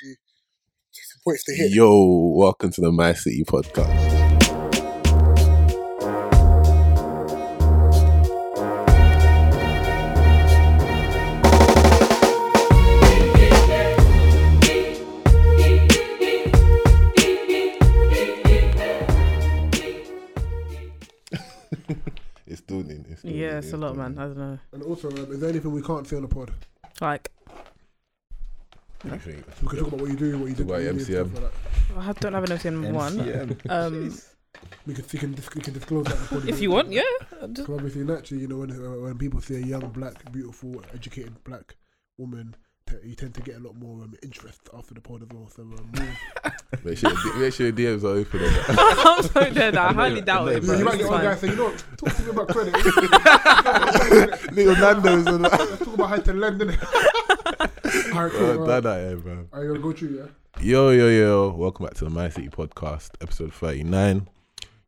See, some points to hit. Yo, welcome to the My City podcast. it's dawning. It's dawning, Yeah, it's a lot, man. I don't know. And also, um, is there anything we can't say on the pod? Like, What think? So we can talk about what you do, what you Talk do. about what you do, MCM. like that. I don't have an MCN one. Um, We can, we can, dis- we can disclose that. before if you want, yeah. Just- Because obviously, naturally, you know, when uh, when people see a young, black, beautiful, educated black woman, you tend to get a lot more um, interest after the pod as well. So, um. Make sure, your- make sure your DMs are open. on that. I'm so dead. I highly doubt it. you, But you might get one guy fine. say, you know, what, talk to me about credit. Little Nando's and that. Let's talk about how to lend. innit? All right, cool. That, yeah, bro. are you gonna go through? Yeah. Yo, yo, yo. Welcome back to the My City podcast, episode 39.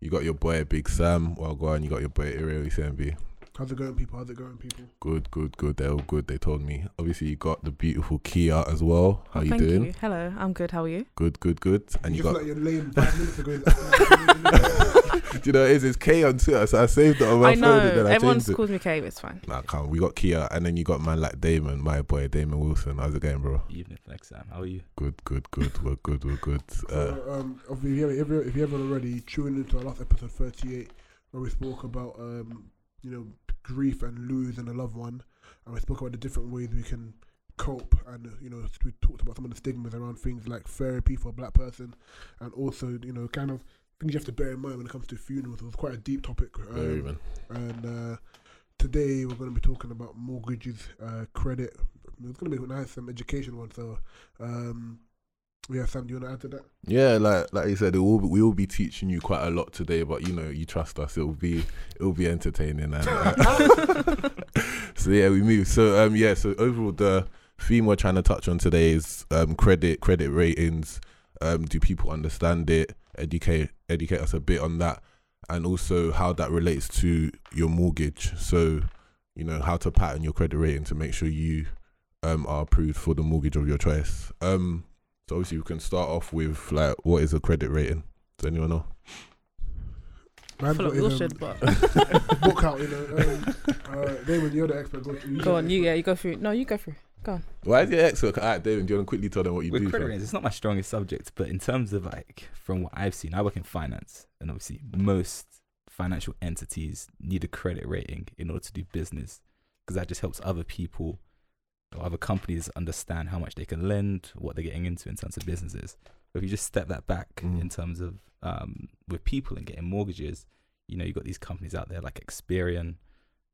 You got your boy Big Sam. Well, go on. You got your boy Iriel CMB. How's it going, people? How's it going, people? Good, good, good. They're all good. They told me. Obviously, you got the beautiful Kia as well. How Oh, you thank doing? You. Hello, I'm good. How are you? Good, good, good. And you just got. like your lame five minutes ago. Do you know what it is? It's K on Twitter, so I saved it on my I know. phone and then I Everyone changed calls me Kate. It's fine. Nah, come. We got Kia, and then you got man like Damon, my boy Damon Wilson. How's it going, bro? Evening, thanks, Sam. How are you? Good, good, good. We're good. We're good. Uh, So, um, if you haven't, if you, if you haven't already, tune into our last episode 38, where we spoke about, um, you know, grief and losing a loved one, and we spoke about the different ways we can cope, and you know, we talked about some of the stigmas around things like therapy for a black person, and also, you know, kind of things you have to bear in mind when it comes to funerals. It was quite a deep topic, um, man. and uh, today we're going to be talking about mortgages, uh, credit. It's going to be a nice um, education one. So, um, yeah, Sam, do you want to add to that? Yeah, like like you said, it will be, we will be teaching you quite a lot today, but you know, you trust us, it will be it will be entertaining. And uh, so yeah, we move. So um, yeah, so overall, the theme we're trying to touch on today is um, credit credit ratings. Um, do people understand it? Educate educate us a bit on that, and also how that relates to your mortgage. So you know how to pattern your credit rating to make sure you um are approved for the mortgage of your choice. Um. So obviously we can start off with like what is a credit rating? Does anyone know? Man's Full of got his, um, bullshit, but book out, you know. Um, uh, Damon, you're the expert. Go, you go on. You yeah. You go through. No, you go through. Go on. Why is your expert? Alright, David, do you want to quickly tell them what you With do? credit ratings, it's not my strongest subject, but in terms of like from what I've seen, I work in finance, and obviously most financial entities need a credit rating in order to do business, because that just helps other people or other companies understand how much they can lend, what they're getting into in terms of businesses. But if you just step that back Mm. in terms of um, with people and getting mortgages, you know, you've got these companies out there like Experian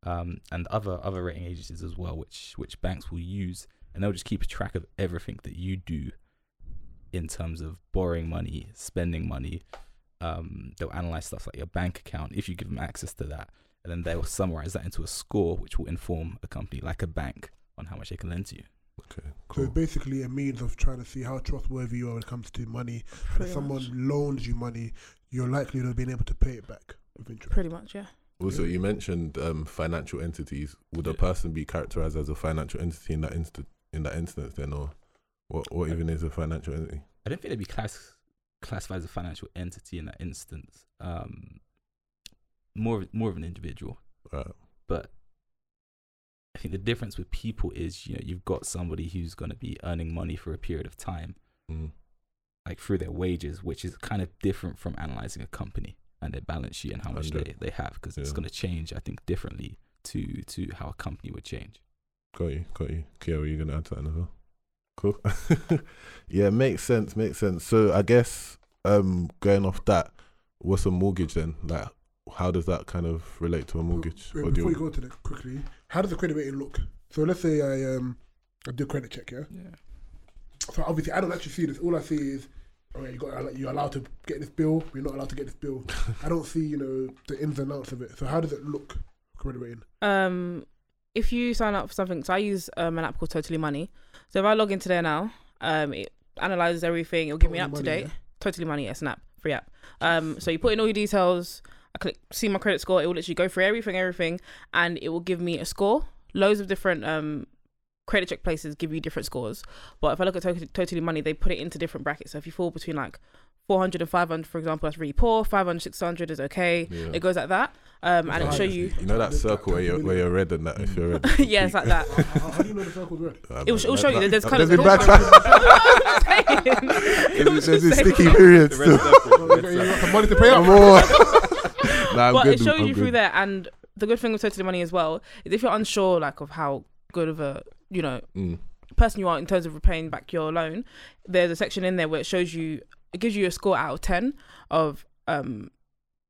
um, and other other rating agencies as well, which which banks will use, and they'll just keep a track of everything that you do in terms of borrowing money, spending money. Um, they'll analyze stuff like your bank account if you give them access to that, and then they'll summarize that into a score, which will inform a company like a bank on how much they can lend to you. Okay, So cool. it's basically a means of trying to see how trustworthy you are when it comes to money. And if Pretty someone much. loans you money, you're likely to being able to pay it back with interest. Pretty much, yeah. Also, you mentioned um, financial entities. Would a person be characterized as a financial entity in that inst- in that instance then, or what? What even is a financial entity? I don't think they'd be class- classified as a financial entity in that instance. Um, more of, more of an individual. Right. but I think the difference with people is you know you've got somebody who's going to be earning money for a period of time, Mm. like through their wages, which is kind of different from analyzing a company and their balance sheet and how much they, they have because it's going to change, I think, differently to to how a company would change. Got you, got you. Kia, were you gonna add to that as? Cool. yeah, makes sense, makes sense. So I guess um going off that, what's a mortgage then? Like, how does that kind of relate to a mortgage? Wait, Or do before you- you go to that quickly, how does the credit rating look? So let's say I um I do a credit check, yeah. Yeah. So obviously I don't actually see this. All I see is, oh, yeah, you got you're allowed to get this bill. You're not allowed to get this bill. I don't see you know the ins and outs of it. So how does it look? Credit rating. Um, if you sign up for something, so I use um, an app called Totally Money. So if I log into there now, um, it analyzes everything. It'll give me Totally up to date. yeah? Totally Money, yes, an app, free app. Um, so you put in all your details. I click see my credit score. It will literally go through everything, everything, and it will give me a score. Loads of different um credit check places give you different scores. But if I look at Totally, totally Money, they put it into different brackets. So if you fall between like 400 and 500, for example, that's really poor. 500, 600 is okay. Yeah. It goes like that. Um, and it'll show you. You know that circle where you're where you're red and that if you're red. yeah, it's like that. How, how, how do you know the circle's red? It will, it will show you. that There's kind There's of. been bad times. There's there's been sticky periods. The red still. circle, So red you got some money to pay up. on. Nah, but good. it shows I'm you through good. there. And the good thing with Totally Money as well is if you're unsure, like, of how good of a, you know, Mm. person you are in terms of repaying back your loan, there's a section in there where it shows you, it gives you a score out of 10 of um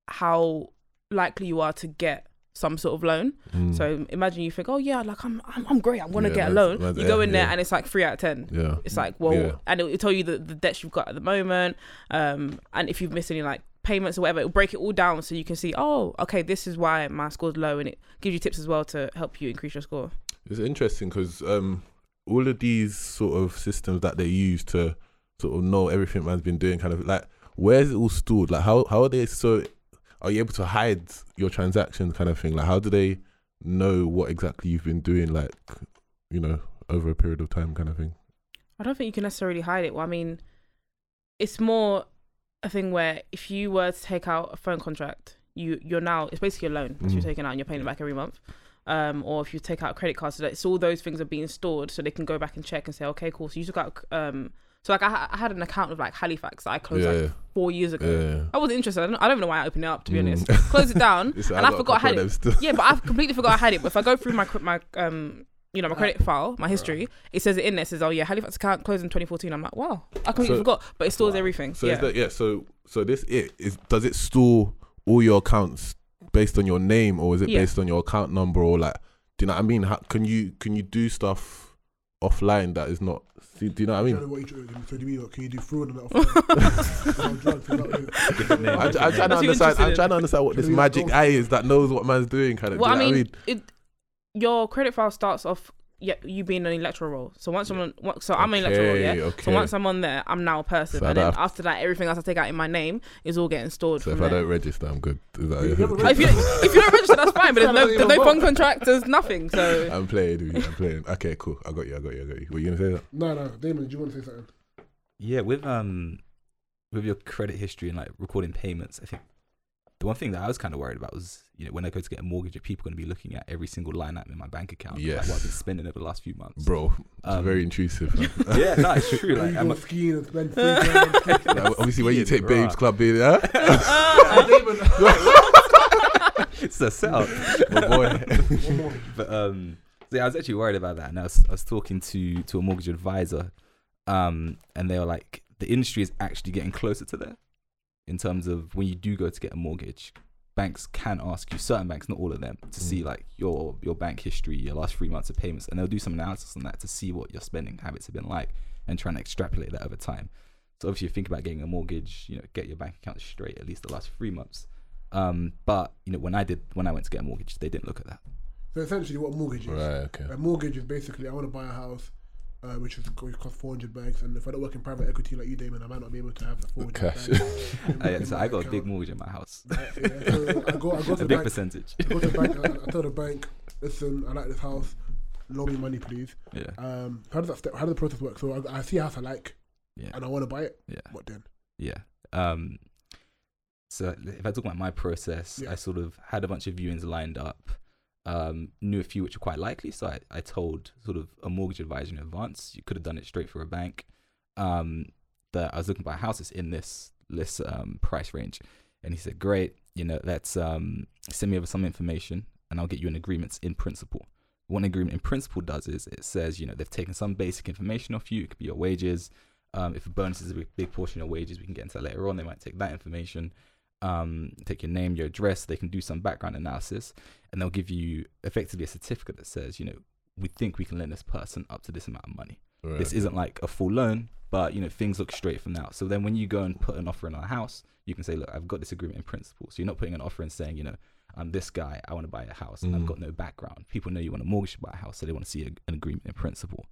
how likely you are to get some sort of loan. Mm. So imagine you think, oh yeah, like I'm I'm, I'm great, I'm gonna Yeah, get a loan. that's- You go yeah, in there yeah. and it's like three out of ten. yeah. It's like well, Yeah. and it will tell you the, the debts you've got at the moment, um, and if you've missed any like payments or whatever, it'll break it all down so you can see, oh, okay, this is why my score's low, and it gives you tips as well to help you increase your score. It's interesting because um, all of these sort of systems that they use to sort of know everything man's been doing, kind of like, where's it all stored? Like, how how are they so? Are you able to hide your transactions, kind of thing? Like, how do they know what exactly you've been doing? Like, you know, over a period of time, kind of thing. I don't think you can necessarily hide it. Well, I mean, it's more a thing where if you were to take out a phone contract, you you're now it's basically a loan that you're Mm. taking out and you're paying it back every month. Um, or if you take out a credit card, so that it's all those things are being stored, so they can go back and check and say, okay, cool. So you took out, um, so like I, I had an account of like Halifax that I closed Yeah, like four years ago. yeah. I wasn't interested. I don't, I don't even know why I opened it up to be Mm. honest. Close it down, and I forgot I had it. yeah, but I completely forgot I had it. But if I go through my my um you know my credit file, my history, it says it in there. It says, oh yeah, Halifax account closed in 2014. I'm like, wow, I completely So- forgot. But it stores Wow. everything. So yeah. is that yeah? So so this it is. Does it store all your accounts based on your name, or is it Yeah. based on your account number, or like? Do you know what I mean? How, can you can you do stuff offline that is not? See, do you know what I mean? What you, so do you mean, like, can you do fraud on that? offline? drugs, is that what it is? Different name, I, I'm trying to. That's what you're understand. I'm in. trying to understand what this magic eye is that knows what man's doing. Kind of. well, do I you know mean, what it your credit file starts off. Yeah, you being an electoral roll. So once someone, so I'm an electoral roll, yeah. Okay, okay. So once I'm on there, I'm now a person, So and then have- after that, everything else I take out in my name is all getting stored. So from if I don't register, I'm good. Is that You it? haven't if you if you're not register, that's fine. But there's no there's no phone vote. contract. There's nothing. So I'm playing. dude, I'm playing. Okay, cool. I got you. I got you. I got you. Were you gonna say that? No, no, Damon, do you want to say something? Yeah, with um, with your credit history and like recording payments, I think the one thing that I was kind of worried about was, you know, when I go to get a mortgage, people are people going to be looking at every single line item in my bank account, like what I've been spending over the last few months, Bro, it's Um, very intrusive. yeah, no, it's true. Like, Like, you am go I- skiing and spend three grand on ski. Like, obviously, when you take Right. Babes Club, baby, huh? it's a setup. My boy. But um, so yeah, I was actually worried about that, and I was I was talking to to a mortgage advisor, um, and they were like, the industry is actually getting closer to there, in terms of when you do go to get a mortgage, banks can ask you certain banks, not all of them, to see Mm. like your your bank history, your last three months of payments, and they'll do some analysis on that to see what your spending habits have been like, and trying to extrapolate that over time. So obviously, you think about getting a mortgage, you know, get your bank account straight at least the last three months. Um, but you know, when I did, when I went to get a mortgage, they didn't look at that. So essentially, what a mortgage is. Right, okay. A mortgage is basically I want to buy a house, uh, which is which costs four hundred bags, and if I don't work in private equity like you, Damon, I might not be able to have the four hundred Cash. bags. in- I, in so I got a big mortgage in my house. Right, yeah, so I go, I go to a the big bank. percentage. I go to the bank. I, I tell the bank, listen, I like this house. Loan me money, please. Yeah, Um, how does that step? How does the process work? So I, I see a house I like, yeah, and I want to buy it. yeah, What then? yeah. Um, so if I talk about my process, Yeah. I sort of had a bunch of viewings lined up. Um, knew a few which were quite likely, so I, I told sort of a mortgage advisor in advance. You could have done it straight through a bank. Um, that I was looking for houses in this this um, price range, and he said, "Great, you know, let's um, send me over some information, and I'll get you an agreement in principle." An agreement in principle does is it says, you know, they've taken some basic information off you. It could be your wages. Um, if a bonus is a big, big portion of wages, we can get into that later on. They might take that information, um, take your name, your address. They can do some background analysis, and they'll give you effectively a certificate that says, you know, we think we can lend this person up to this amount of money. Right. This isn't like a full loan, but you know things look straight from now. So then when you go and put an offer in on a house, you can say, look, I've got this agreement in principle. So you're not putting an offer and saying, you know, I'm this guy, I want to buy a house, and I've Mhm. got no background. People know you want a mortgage to buy a house, so they want to see a, an agreement in principle.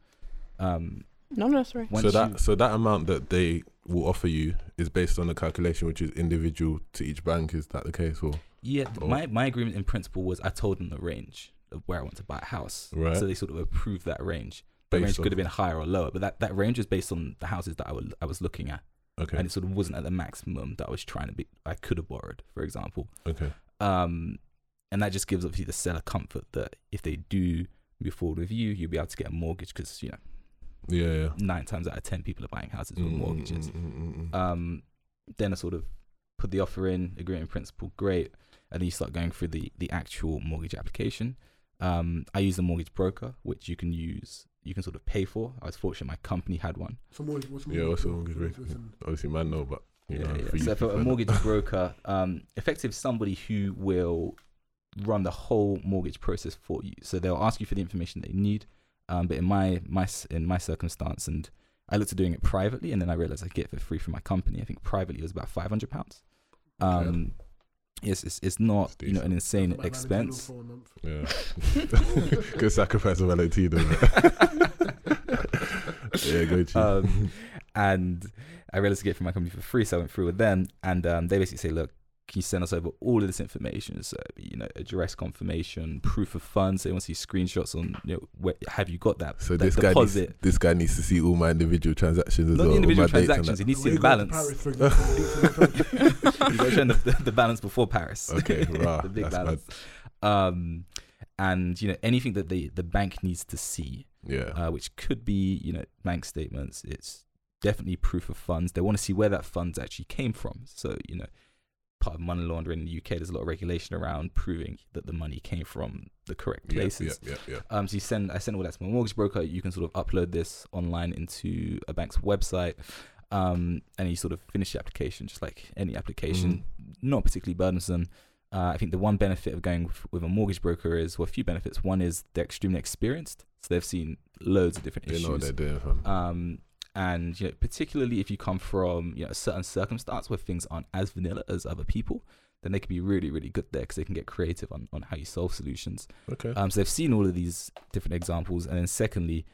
Um, no, no, sorry. once so you- that so that amount that they will offer you is based on the calculation, which is individual to each bank. Is that the case, or Yeah, Or- my my agreement in principle was I told them the range of where I want to buy a house. Right. So they sort of approved that range. the Based range on- could have been higher or lower, but that, that range was based on the houses that I wa- I was looking at, Okay. and it sort of wasn't at the maximum that I was trying to be. I could have borrowed, for example. Okay. Um, and that just gives obviously the seller comfort that if they do move forward with you, you'll be able to get a mortgage because you know Yeah. Yeah. nine times out of ten people are buying houses with Mm, mortgages. mm, mm. Um, then I sort of put the offer in, agree in principle, great, and then you start going through the the actual mortgage application. Um, I use a mortgage broker, which you can use. You can sort of pay for. I was fortunate my company had one. So more, what's Yeah, what's the mortgage what's- rate? what's Obviously, man, no, but you yeah, know, yeah. for so for a mortgage broker, um, effective somebody who will run the whole mortgage process for you. So they'll ask you for the information they need. Um, but in my my in my circumstance, and I looked at doing it privately, and then I realized I could get it for free from my company. I think privately it was about five hundred pounds. Okay. Um, yes, it's, it's not It's you know an insane expense. for a month. Yeah. Good sacrifice of LOT, though. yeah, go to. um, and I realized to get it from my company for free, so I went through with them, and um, they basically say, look, can you send us over all of this information? So, you know, address confirmation, proof of funds. They want to see screenshots on, you know, where have you got that? so that this guy, needs, this guy needs to see all my individual transactions as Not well. the individual all my dates and transactions. He needs to When see the balance. Paris, for example, you need to know- you got to show them the, the balance before Paris. Okay, rah, the big that's balance. Um, and you know anything that the the bank needs to see. Yeah. uh, which could be you know bank statements. It's definitely proof of funds. They want to see where that funds actually came from. So you know, part of money laundering in the UK, there's a lot of regulation around proving that the money came from the correct yeah, places. yeah, yeah, yeah. Um, so you send, I send all that to my mortgage broker. You can sort of upload this online into a bank's website, um, and you sort of finish the application just like any application, not particularly burdensome. Uh, I think the one benefit of going with, with a mortgage broker is, well, a few benefits. One is they're extremely experienced, so they've seen loads of different They know what issues. they're doing. Um, and you know, particularly if you come from you know a certain circumstance where things aren't as vanilla as other people, then they can be really, really good there because they can get creative on, on how you solve solutions. okay. Um, so they've seen all of these different examples, and then secondly,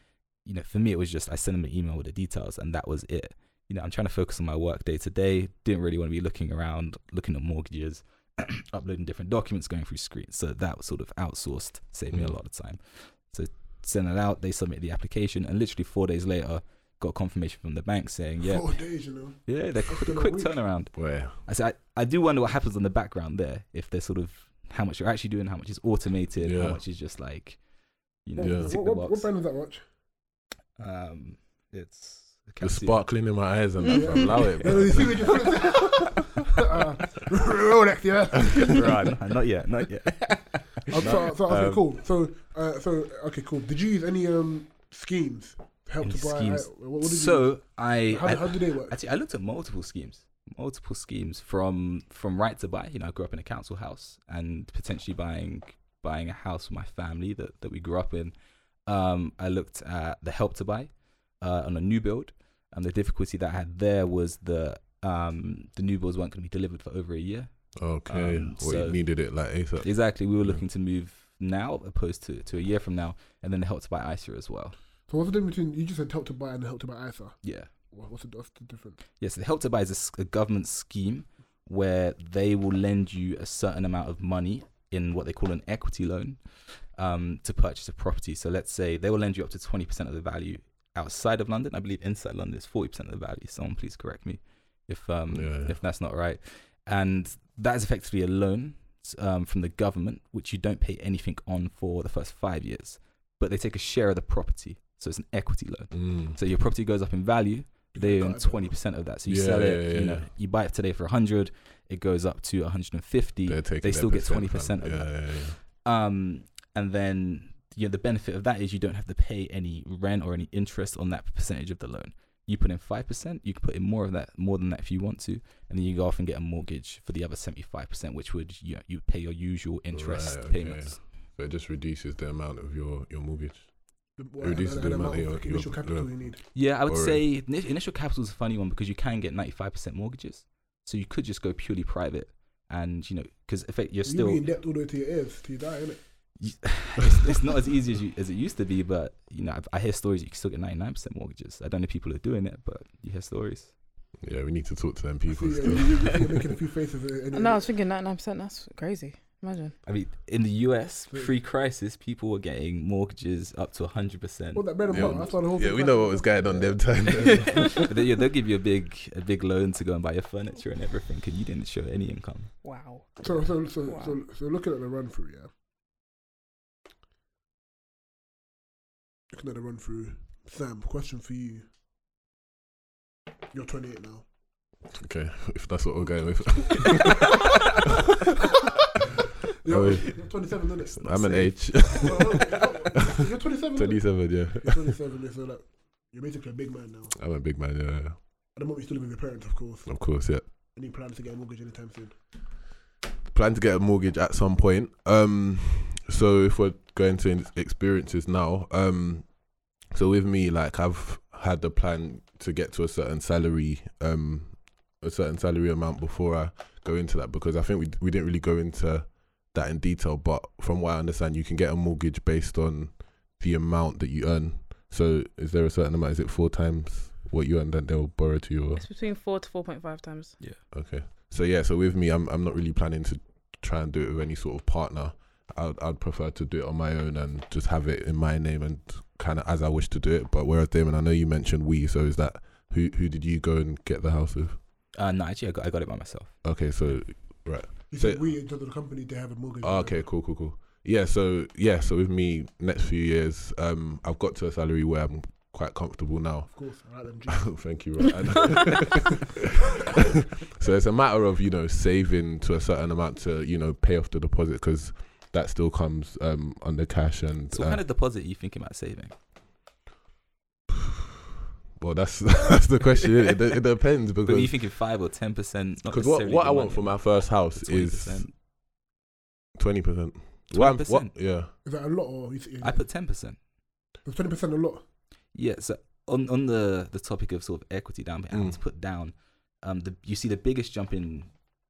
you know, for me it was just I sent them an email with the details, and that was it. You know, I'm trying to focus on my work day to day. Didn't really want to be looking around, looking at mortgages, uploading different documents, going through screens. So that was sort of outsourced, saved me a Mm. lot of time. So send it out, they submit the application, and literally four days later, got confirmation from the bank saying, yeah, Four days, you know. yeah, they're That's quick, quick turnaround. Where? I say I, I do wonder what happens on the background there if they're sort of how much you're actually doing, how much is automated, Yeah. how much is just like you know Yeah. tick What, the what, what brand is that watch? Um, it's The sparkling in my eyes and that, Yeah. fam. Allow it, Yeah, bro. you see what you uh, Rolex, yeah. right, not yet, not yet. Um, so, so, okay, Um, cool. So, uh, so okay, cool. Did you use any um schemes to help to buy? schemes? what, what did you so use? I, how, I how did they work? actually I looked at multiple schemes, multiple schemes from from right to buy. You know, I grew up in a council house and potentially buying buying a house for my family that that we grew up in. Um, I looked at the help to buy uh, on a new build, and the difficulty that I had there was the um the new builds weren't going to be delivered for over a year. Okay. Um, well, so- you needed it like ASAP. Exactly, we were Yeah. looking to move now opposed to to a year from now, and then the help to buy ISA as well. So what's the difference between you just said help to buy and help to buy ISA? Yeah. What's the, what's the difference? Yes, the Help to Buy is a government scheme where they will lend you a certain amount of money in what they call an equity loan um, to purchase a property. So let's say they will lend you up to 20% of the value outside of London. I believe inside London is 40% of the value. Someone please correct me if um, Yeah, yeah. if that's not right. And that is effectively a loan um, from the government, which you don't pay anything on for the first five years, but they take a share of the property. So it's an equity loan. Mm. So your property goes up in value, they own twenty percent of that. So you Yeah, sell it, yeah, yeah, you know, you buy it today for hundred, it goes up to one hundred and fifty. They still get twenty percent of that. Um, and then you know the benefit of that is you don't have to pay any rent or any interest on that percentage of the loan. You put in five percent, you can put in more of that, more than that if you want to, and then you go off and get a mortgage for the other seventy five percent, which would you know, you pay your usual interest Right, okay. payments. So it just reduces the amount of your, your mortgage. The, It reduces the amount of your- of initial your- capital yeah. you need. Yeah, I would Or- say initial capital is a funny one because you can get 95% mortgages. So you could just go purely private and, you know, because effect you're You'll still, be in debt all the way to your ears till you die, innit? it's, it's not as easy as, you, as it used to be, but, you know, I've, I hear stories you can still get 99% mortgages. I don't know if people are doing it, but you hear stories. Yeah, we need to talk to them I see people you- still. I you're making a few faces. No, I was thinking 99%. That's crazy. Imagine. I mean, in the US, pre-crisis, people were getting mortgages up to hundred percent. Well, that bread and Yeah, butter. That's why the whole Yeah, we know what was going on them time. but they, yeah, they'll give you a big, a big loan to go and buy your furniture and everything, and you didn't show any income. Wow. So, so, so, Wow. so, so, looking at the run through, yeah. Looking at the run through, Sam. Question for you. You're 28 now. okay, if that's what we're going with. You're, you're 27, isn't? I'm an age. You're 27. isn't 27, yeah. You're 27. yeah, So like, you're basically a big man now. I'm a big man, yeah. At the moment, you're still living with your parents, of course. Of course, yeah. Any plans to get a mortgage anytime soon? Plan to get a mortgage at some point. Um, so if we're going to experiences now, um, so with me, like I've had the plan to get to a certain salary, um, a certain salary amount before I go into that because I think we we didn't really go into that in detail. But from what I understand, you can get a mortgage based on the amount that you earn. So is there a certain amount? Is it four times what you earn that they'll borrow to you? Or? It's between four to four point five times. Yeah. Okay. So yeah, so with me, I'm I'm not really planning to try and do it with any sort of partner. I'd I'd prefer to do it on my own and just have it in my name and kind of as I wish to do it. But whereas Damon, I know you mentioned we, so is that who who did you go and get the house with? Uh, no, actually, I got, I got it by myself. Okay, so You So- said we, in terms of the company, they have a mortgage. oh, okay, cool, cool, cool. Yeah, so yeah, so with me, next few years, um, I've got to a salary where I'm quite comfortable now. Of course, I like them. G. Thank you. Ryan. so it's a matter of you know saving to a certain amount to you know pay off the deposit because that still comes um under cash and So, what uh, kind of deposit are you thinking about saving? Well that's that's the question. innit? It, it depends But are you because thinking five or ten percent? because what what I want for my first house is twenty percent. 20%? Yeah. Is that a lot or you think, I put ten percent. is 20% a lot? Yeah. So on on the the topic of sort of equity down payment Mm. to put down, um, the you see the biggest jump in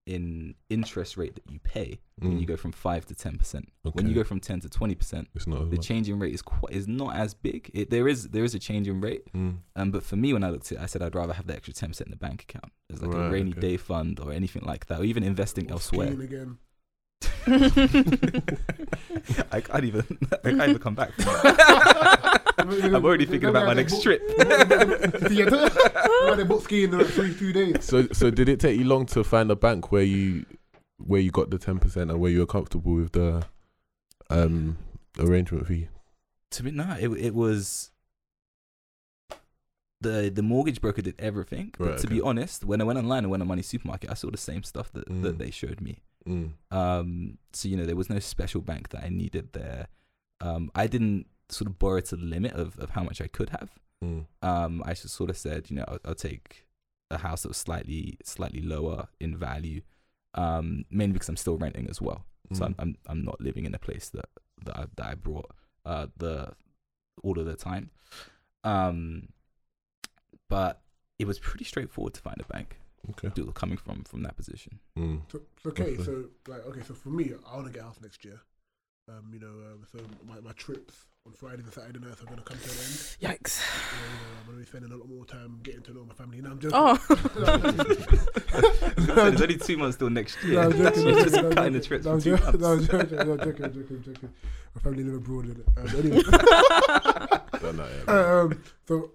in interest rate that you pay when Mm. you go from five to ten percent. When you go from ten to twenty percent, It's not. As the change in rate is quite is not as big. It, there is there is a change in rate, Mm. um, but for me when I looked at it, I said I'd rather have the extra ten percent in the bank account as like a rainy okay. day fund or anything like that, or even investing elsewhere. Skiing again. I can't even I can't even come back. I'm already thinking about my next trip. yeah, they booked skiing in like three, two days. So so did it take you long to find a bank where you where you got the ten percent and where you were comfortable with the um arrangement fee? To be no, it it was the the mortgage broker did everything. But Right, to be honest, when I went online and went on Money Supermarket, I saw the same stuff that, Mm. that they showed me. Mm. Um, so you know there was no special bank that I needed there. Um, I didn't sort of borrow to the limit of, of how much I could have. Mm. Um, I just sort of said, you know, I'll, I'll take a house that was slightly slightly lower in value, um, mainly because I'm still renting as well. So Mm. I'm, I'm I'm not living in a place that that I, that I brought uh, the all of the time. Um, but it was pretty straightforward to find a bank Okay. do- coming from from that position. Mm. So, so okay, Okay. so like okay, so for me, I want to get a house next year. Um, you know, um, so my, my trips on Fridays and Saturday nights are gonna come to an end. Yikes. You know, I'm gonna be spending a lot more time getting to know my family. Now I'm joking. Oh. There's only two months till next year. No, I'm joking. It's just no, I'm cutting the trips No, for I'm two joking. No, I'm joking. No, I'm joking. I'm joking. I'm joking. My family live abroad. innit? Um, anyway. Done that, yeah. um, so,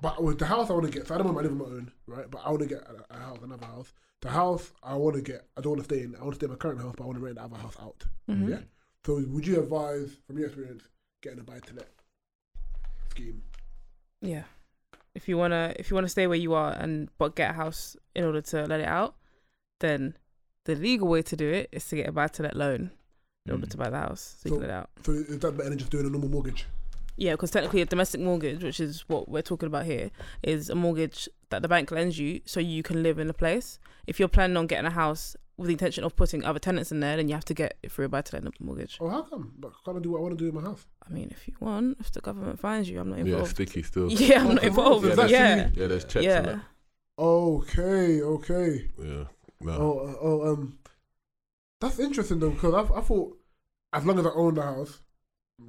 but with the house I want to get, so I don't want to live on my own, right? But I want to get a, a house, another house. The house I want to get, I don't want to stay in. I want to stay in my current house, but I want to rent the other house out. Mhm. Yeah. So, would you advise, from your experience, getting a buy to let scheme? Yeah. If you wanna if you wanna stay where you are and but get a house in order to let it out, then the legal way to do it is to get a buy to let loan in order Mm. to buy the house so you So- can let it out. So, is that better than just doing a normal mortgage? Yeah, because technically a domestic mortgage, which is what we're talking about here, is a mortgage that the bank lends you so you can live in a place. If you're planning on getting a house with the intention of putting other tenants in there, then you have to get it through a buy to let mortgage. Oh, how come? But can't I do what I want to do in my house? I mean, if you want, if the government finds you, I'm not involved. Yeah, sticky still. Yeah, I'm not Oh, involved. is Yeah, yeah. actually- Yeah, there's checks yeah. and that. Okay, okay. Yeah. No. Oh, uh, oh, um, that's interesting though because I, I thought as long as I own the house,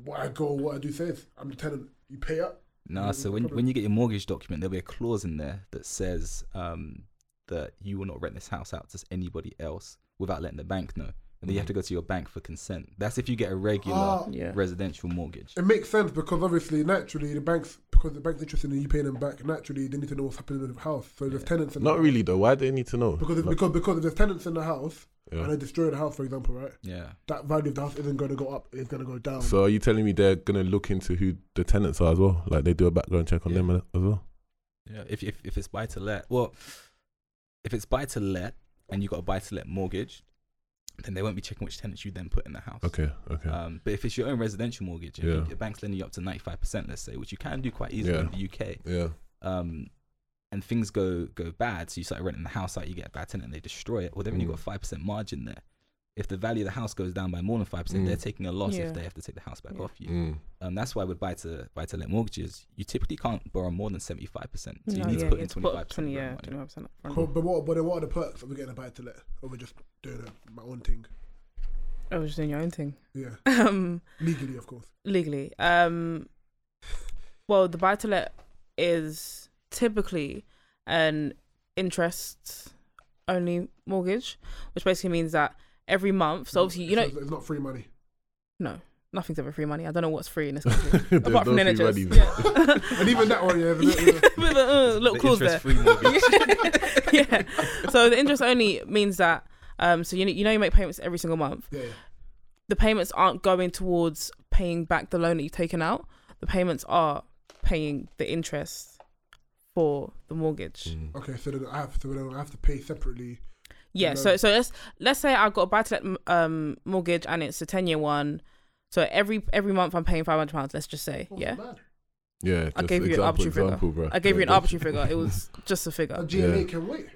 what I go, what I do says I'm the tenant. You pay up. Nah, No, so when, problem. when you get your mortgage document, there'll be a clause in there that says um, that you will not rent this house out to anybody else without letting the bank know. and then you have to go to your bank for consent. That's if you get a regular Ah, Yeah. residential mortgage. It makes sense because obviously, naturally, the banks because the bank's interested in you paying them back. Naturally, they need to know what's happening in the house. So there's tenants. In Not the really though. Why do they need to know? Because if, Like, because because if there's tenants in the house yeah. and they destroy the house, for example, right? Yeah. That value of the house isn't going to go up. It's going to go down. So are you telling me they're gonna look into who the tenants are as well? Like they do a background check on Yeah. them as well? Yeah. If if if it's buy to let, well, if it's buy to let and you've got a buy to let mortgage, then they won't be checking which tenants you then put in the house. Okay, okay. Um, but if it's your own residential mortgage, and Yeah. the bank's lending you up to ninety five percent, let's say, which you can do quite easily Yeah. in the UK, yeah. um, and things go go bad, so you start renting the house out, you get a bad tenant, and they destroy it. Well, they've only Mm. got a five percent margin there. If the value of the house goes down by more than five percent, Mm. they're taking a loss Yeah. if they have to take the house back Yeah. off you. Mm. Um, that's why with buy to buy to let mortgages, you typically can't borrow more than seventy five percent. So you No, need yeah, to put in have to twenty five percent. 20, yeah, 25% up. Cool, but what but what are the perks of getting a buy to let? Or we're just doing a, my own thing? I was just doing your own thing. Yeah, Um, legally, of course. legally. Um, well, the buy to let is typically an interest only mortgage, which basically means that every month. So obviously, you know, it's not free money. no, nothing's ever free money. I don't know what's free in this country apart from no free NHS. money. Yeah. And even that one, yeah. there's a bit- With a uh, little clause there. free mortgage. yeah. So the interest only means that um, so you know, you know you make payments every single month. yeah, yeah. The payments aren't going towards paying back the loan that you've taken out. The payments are paying the interest for the mortgage. Mm. Okay, so then I have to then I have to pay separately. Yeah. So so let's let's say I've got a buy to let um mortgage and it's a ten year one. So every every month I'm paying five hundred pounds. Let's just say Oh, yeah. Yeah, I gave you an example, arbitrary figure. bro. I gave you an arbitrary figure. It was just a A figure. GLA Yeah. can wait.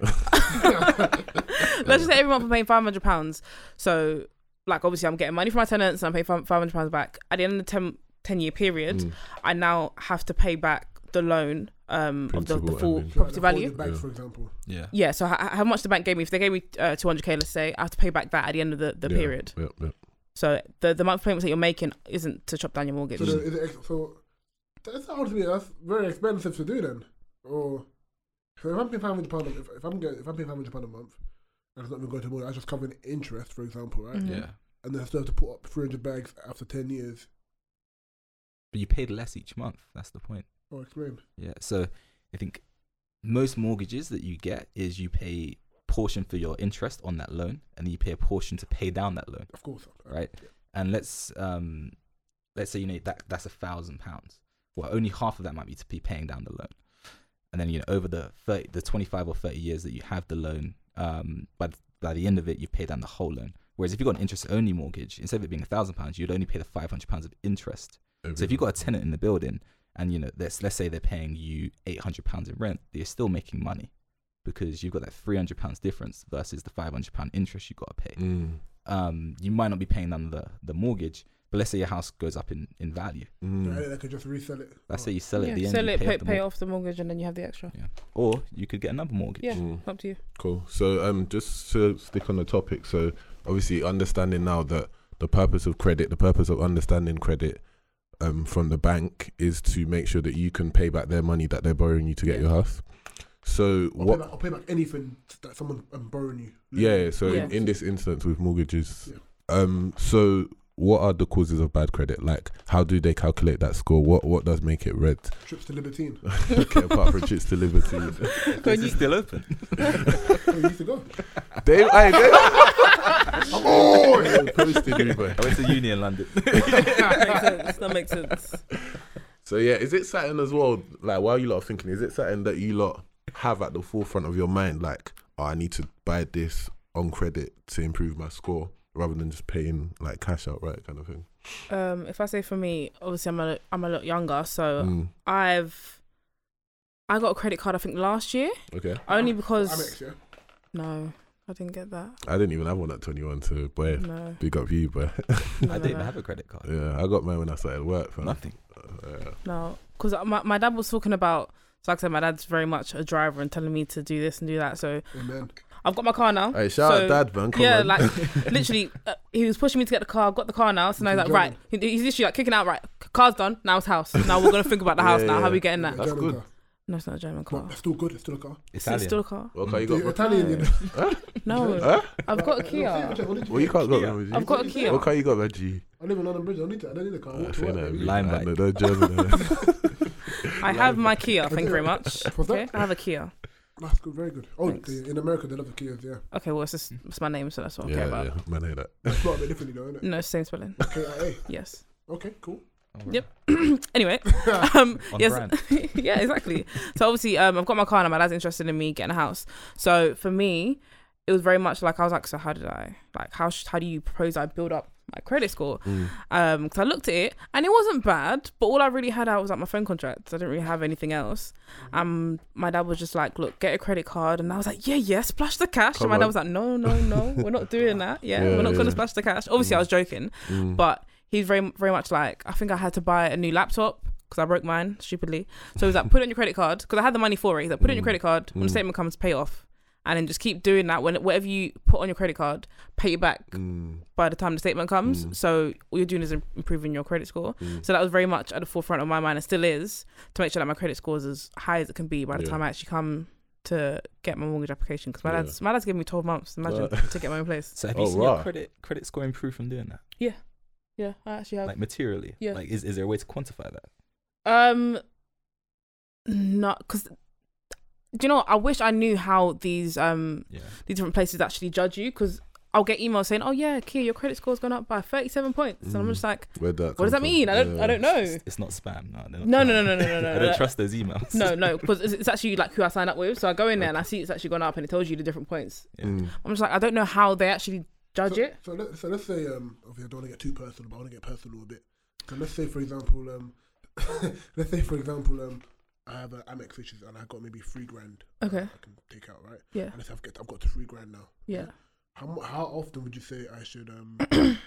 Let's just say every month I'm paying five hundred pounds. So like obviously I'm getting money from my tenants and I'm paying five hundred pounds back. At the end of the 10, 10 year period, Mm. I now have to pay back the loan um of the, the and full interest. property Like, value. holding Back, Yeah. for example. Yeah. Yeah. So h- how much the bank gave me? If they gave me uh, two hundred k, let's say, I have to pay back that at the end of the, the Yeah, period. Yep, yep. So the the monthly payments that you're making isn't to chop down your mortgage. So, then is it, ex- so that sounds to me that's very expensive to do then. Or so if I'm paying five hundred pound, if, if I'm getting, if I'm paying five hundred pound a month, and it's not even going to more, I just covering interest, for example, right? Mhm. Yeah. And then I still have to put up three hundred bags after ten years. But you paid less each month. That's the point. Oh, explain. Yeah. So I think most mortgages that you get is you pay portion for your interest on that loan, and then you pay a portion to pay down that loan. Of course. Right. And let's um, let's say you know that that's a thousand pounds. Well, only half of that might be to be paying down the loan, and then you know over the 30, the twenty five or thirty years that you have the loan, um, by th- by the end of it, you pay down the whole loan. Whereas if you've got an interest only mortgage, instead of it being a thousand pounds, you'd only pay the five hundred pounds of interest. So if you've got a tenant in the building and you know let's let's say they're paying you eight hundred pounds in rent, you're still making money because you've got that three hundred pounds difference versus the five hundred pound interest you've got to pay. Mm. Um, you might not be paying down the the mortgage, but let's say your house goes up in in value. Mm. Yeah, they could just resell it. Let's Oh. say you sell it yeah, at the end, sell you it, pay, pay, off the pay off the mortgage, and then you have the extra. yeah. or you could get another mortgage. Yeah. Mm. Up to you. Cool. So um, just to stick on the topic. So obviously, understanding now that the purpose of credit, the purpose of understanding credit, um, from the bank is to make sure that you can pay back their money that they're borrowing you to get Yeah. your house. So I'll, what? pay back, I'll pay back anything that someone um, borrowing you. Yeah. So Yeah. In, in this instance with mortgages, Yeah. um, so what are the causes of bad credit? Like, how do they calculate that score? What what does make it red? Trips to Libertine. okay, apart from trips to liberty, This is still open. oh, you used to go. they, aye, they, Oh, they posted me, boy. I went to uni in London. that makes sense. That makes sense. So yeah, is it something as well? Like, while you lot are thinking, is it something that you lot have at the forefront of your mind? Like, oh, I need to buy this on credit to improve my score, rather than just paying like cash outright, kind of thing. Um, if I say for me, obviously I'm a I'm a lot younger, so Mm, I've I got a credit card I think last year okay, only because Amex, yeah. no, I didn't get that. I didn't even have one at twenty one. So, boy, No, big up you, boy. no, I didn't no. have a credit card. yeah, I got mine when I started work. Fam. Nothing. Uh, No, because my my dad was talking about. So like I said, my dad's very much a driver and telling me to do this and do that. So Amen. I've got my car now. hey, shout So, out, dad, man. Come yeah, on. like literally, uh, he was pushing me to get the car. I've got the car now, so now he's like, right. He- He's literally like kicking out, right. Car's done. Now it's house. Now we're gonna think about the house. Yeah, now how yeah. we getting that? That's German good. car. No, it's not a German car. But it's still good. It's still a car. It's still a car. What car you got? The bro? Italian, you know. No, Huh? I've got a Like, Kia. what did Well, you can't go. Kia. Kia. I've got a Kia. What car you got, Reggie? I live in London Bridge. I don't need to. I don't need a car. I Uh, walk to say work. that, I bike. know, German. I have my Kia. Thank you very much. Okay. I have a Kia. That's good. Very good. Oh, Thanks. the, in America they love the Kias. Yeah, Okay, well, it's just it's my name, so that's what I care yeah, about. yeah, man, I hear that. it's not a bit differently though, isn't it? No, same spelling. K I A. Yes. Okay, cool. Yep. Anyway, um, On yes, brand. yeah, exactly. So obviously, um, I've got my car now. My dad's interested in me getting a house. So for me, it was very much like I was like, so how did I like how sh- how do you propose I build up my credit score? Mm. Um, because I looked at it and it wasn't bad, but all I really had out was like my phone contract. I didn't really have anything else. Um, my dad was just like, look, get a credit card, and I was like, yeah, yeah, splash the cash. Come and my dad was like, no, no, no, we're not doing that. Yeah, Yeah, we're not yeah. gonna splash the cash. Obviously, I Mm. was joking, Mm. but he's very very much like I think I had to buy a new laptop because I broke mine stupidly. So he was like, put it on your credit card because I had the money for it. He's like, put it on your Mm. credit card when the Mm. statement comes, pay off, and then just keep doing that. When whatever you put on your credit card, pay it back Mm. by the time the statement comes. Mm. So all you're doing is improving your credit score. Mm. So that was very much at the forefront of my mind and still is to make sure that my credit score is as high as it can be by the Yeah. time I actually come to get my mortgage application because my Yeah. dad's my dad's given me 12 months imagine Wow. to get my own place So have Oh, you seen your credit credit score improve from doing that? Yeah, yeah I actually have Like materially? Yeah. Like is, is there a way to quantify that? Um, not because. Do you know? what? I wish I knew how these um Yeah. these different places actually judge you because I'll get emails saying, "Oh yeah, Kia, your credit score's gone up by thirty seven points," and I'm Mm. just like, that "What does come that from? mean? I don't, Yeah. I don't know." It's, it's not spam. No, not No, no, no, no, no, no, no. I don't trust those emails. No, no, because it's, it's actually like who I signed up with. So I go in there and I see it's actually gone up and it tells you the different points. Yeah. Mm. I'm just like, I don't know how they actually judge so, it. So, let, so let's say, um, obviously I don't want to get too personal, but I want to get personal a bit. So let's say, for example, um, let's say, for example, um, I have an Amex which is, and I got maybe three grand. Okay. I can take out, right? Yeah, And let's I've get, I've got three grand now. yeah. How how often would you say I should um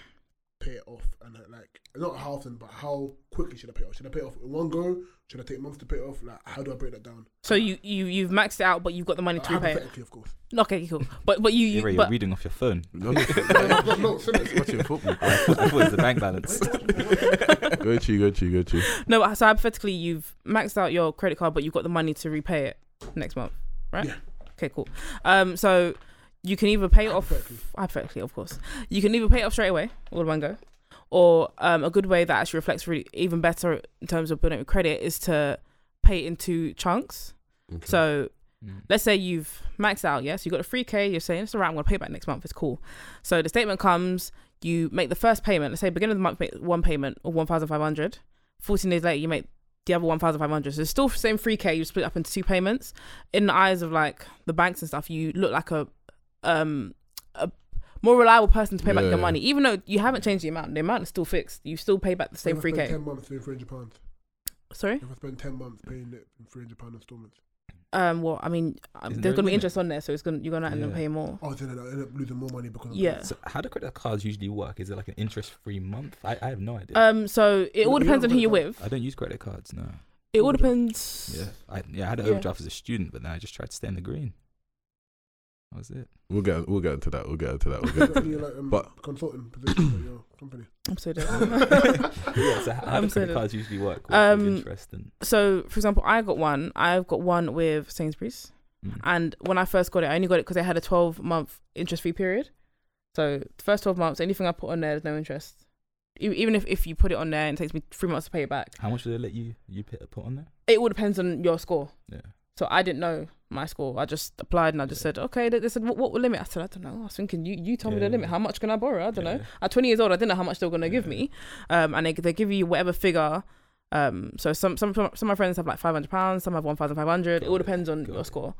pay it off? And uh, like, not how often, but how quickly should I pay it off? Should I pay it off in one go? Should I take months to pay it off? Like, how do I break that down? So you you you've maxed it out, but you've got the money Uh, to repay it. hypothetically, of course. Okay, cool. But but you, you You're, you're but reading off your phone. No, no, no, no, no, no, seriously. watching football. I thought it the bank balance. go to you, go to you, go to you. no. So hypothetically, you've maxed out your credit card, but you've got the money to repay it next month, right? Yeah. Okay, cool. Um, so you can either pay it off Hypothetically. hypothetically, of course. You can either pay it off straight away, all in one go, or um, a good way that actually reflects really even better in terms of building up credit is to pay it into chunks. Okay. So Mm. let's say you've maxed out, yes, you got a three k. you're saying it's all right, I'm gonna pay it back next month, it's cool. So the statement comes, you make the first payment, let's say beginning of the month make one payment of one thousand five hundred. Fourteen days later you make the other one thousand five hundred. So it's still the same 3k you split it up into two payments. In the eyes of like the banks and stuff, you look like a um a more reliable person to pay back Yeah. your money. Even though you haven't changed the amount, the amount is still fixed. You still pay back the same If I free spend K. Ten months paying three hundred pounds. Sorry? If I spend ten months paying it in three hundred pound installments. Um well I mean um, Isn't there's a gonna be limit? interest on there, so it's gonna you're gonna end up Yeah. paying more. Oh, then I end up losing more money because of Yeah. So how do credit cards usually work? Is it like an interest-free month? I, I have no idea. Um, so it all You depends on who you're got- with. I don't use credit cards. No. It all depends. Yeah. I yeah I had an Yeah. overdraft as a student, but then I just tried to stay in the green. That was it. We'll get we'll get into that. We'll get into that. We'll get into any like um, But- consulting positions at your company? I'm so dead. yeah. So how, how I'm do so credit cards usually work? With, Um, with interest and so, for example, I got one. I've got one with Sainsbury's, mm. and when I first got it, I only got it because they had a 12 month interest free period. So, the first 12 months, anything I put on there, there's no interest. E- Even if, if you put it on there and it takes me three months to pay it back, how much do they let you you put, put on there? it all depends on your score. Yeah. So I didn't know my score. I just applied and I just Yeah. said, okay. They they said, what, what limit? I said, I don't know. I was thinking, you, you tell me the limit. How much can I borrow? I don't know. At 20 years old, I didn't know how much they were going to give me. Um, and they, they give you whatever figure. Um, so some, some, some of my friends have like 500 pounds, some have 1,500. It all depends on your score.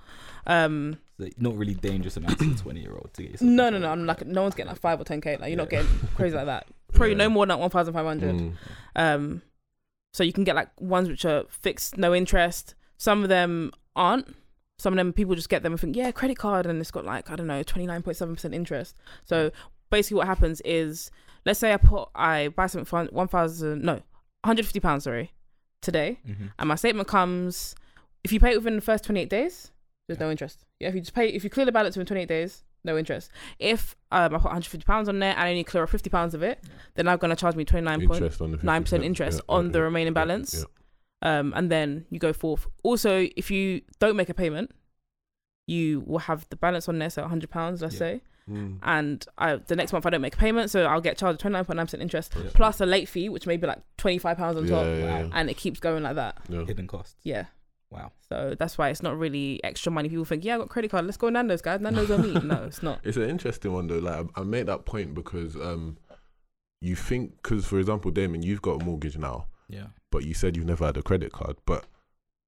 Um, So not really dangerous amounts as a twenty year old to get yourself. no, no, no. I'm like, no one's getting like five or 10K. Like, you're not getting crazy like that. Probably Yeah. no more than 1,500. Mm. Um, so you can get like ones which are fixed, no interest. Some of them aren't. Some of them people just get them and think, yeah, credit card, and it's got like I don't know, twenty nine point seven percent interest. So basically, what happens is, let's say I put I buy something for one thousand, no, one hundred fifty pounds, sorry, today, Mhm. and my statement comes. If you pay it within the first twenty eight days, there's no interest. Yeah, if you just pay, if you clear the balance within twenty eight days, no interest. If um, I put one hundred fifty pounds on there and I only clear off fifty pounds of it, then I'm gonna charge me twenty nine point Interest on the nine percent interest Yeah, on yeah, the yeah, remaining yeah, balance. Yeah. um, and then you go forth. Also, if you don't make a payment, you will have the balance on there, so hundred pounds, let's Yeah. say, Mm. and I, the next month I don't make a payment, so I'll get charged twenty nine point nine percent interest Yeah. plus a late fee, which may be like twenty five pounds on Yeah, top, yeah, yeah. and it keeps going like that. Yeah. Hidden costs. Yeah. Wow. So that's why it's not really extra money. People think, yeah, I got credit card. Let's go Nando's, guys. Nando's on me. No, it's not. It's an interesting one though. Like I, I made that point because um, you think because for example, Damon, you've got a mortgage now, Yeah. but you said you've never had a credit card. But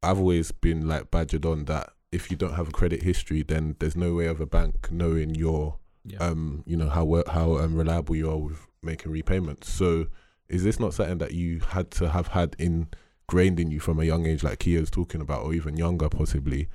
I've always been like badgered on that if you don't have a credit history, then there's no way of a bank knowing your Yeah. um, you know how how um, reliable you are with making repayments. So is this not something that you had to have had ingrained in you from a young age, like Kia's talking about, or even younger possibly?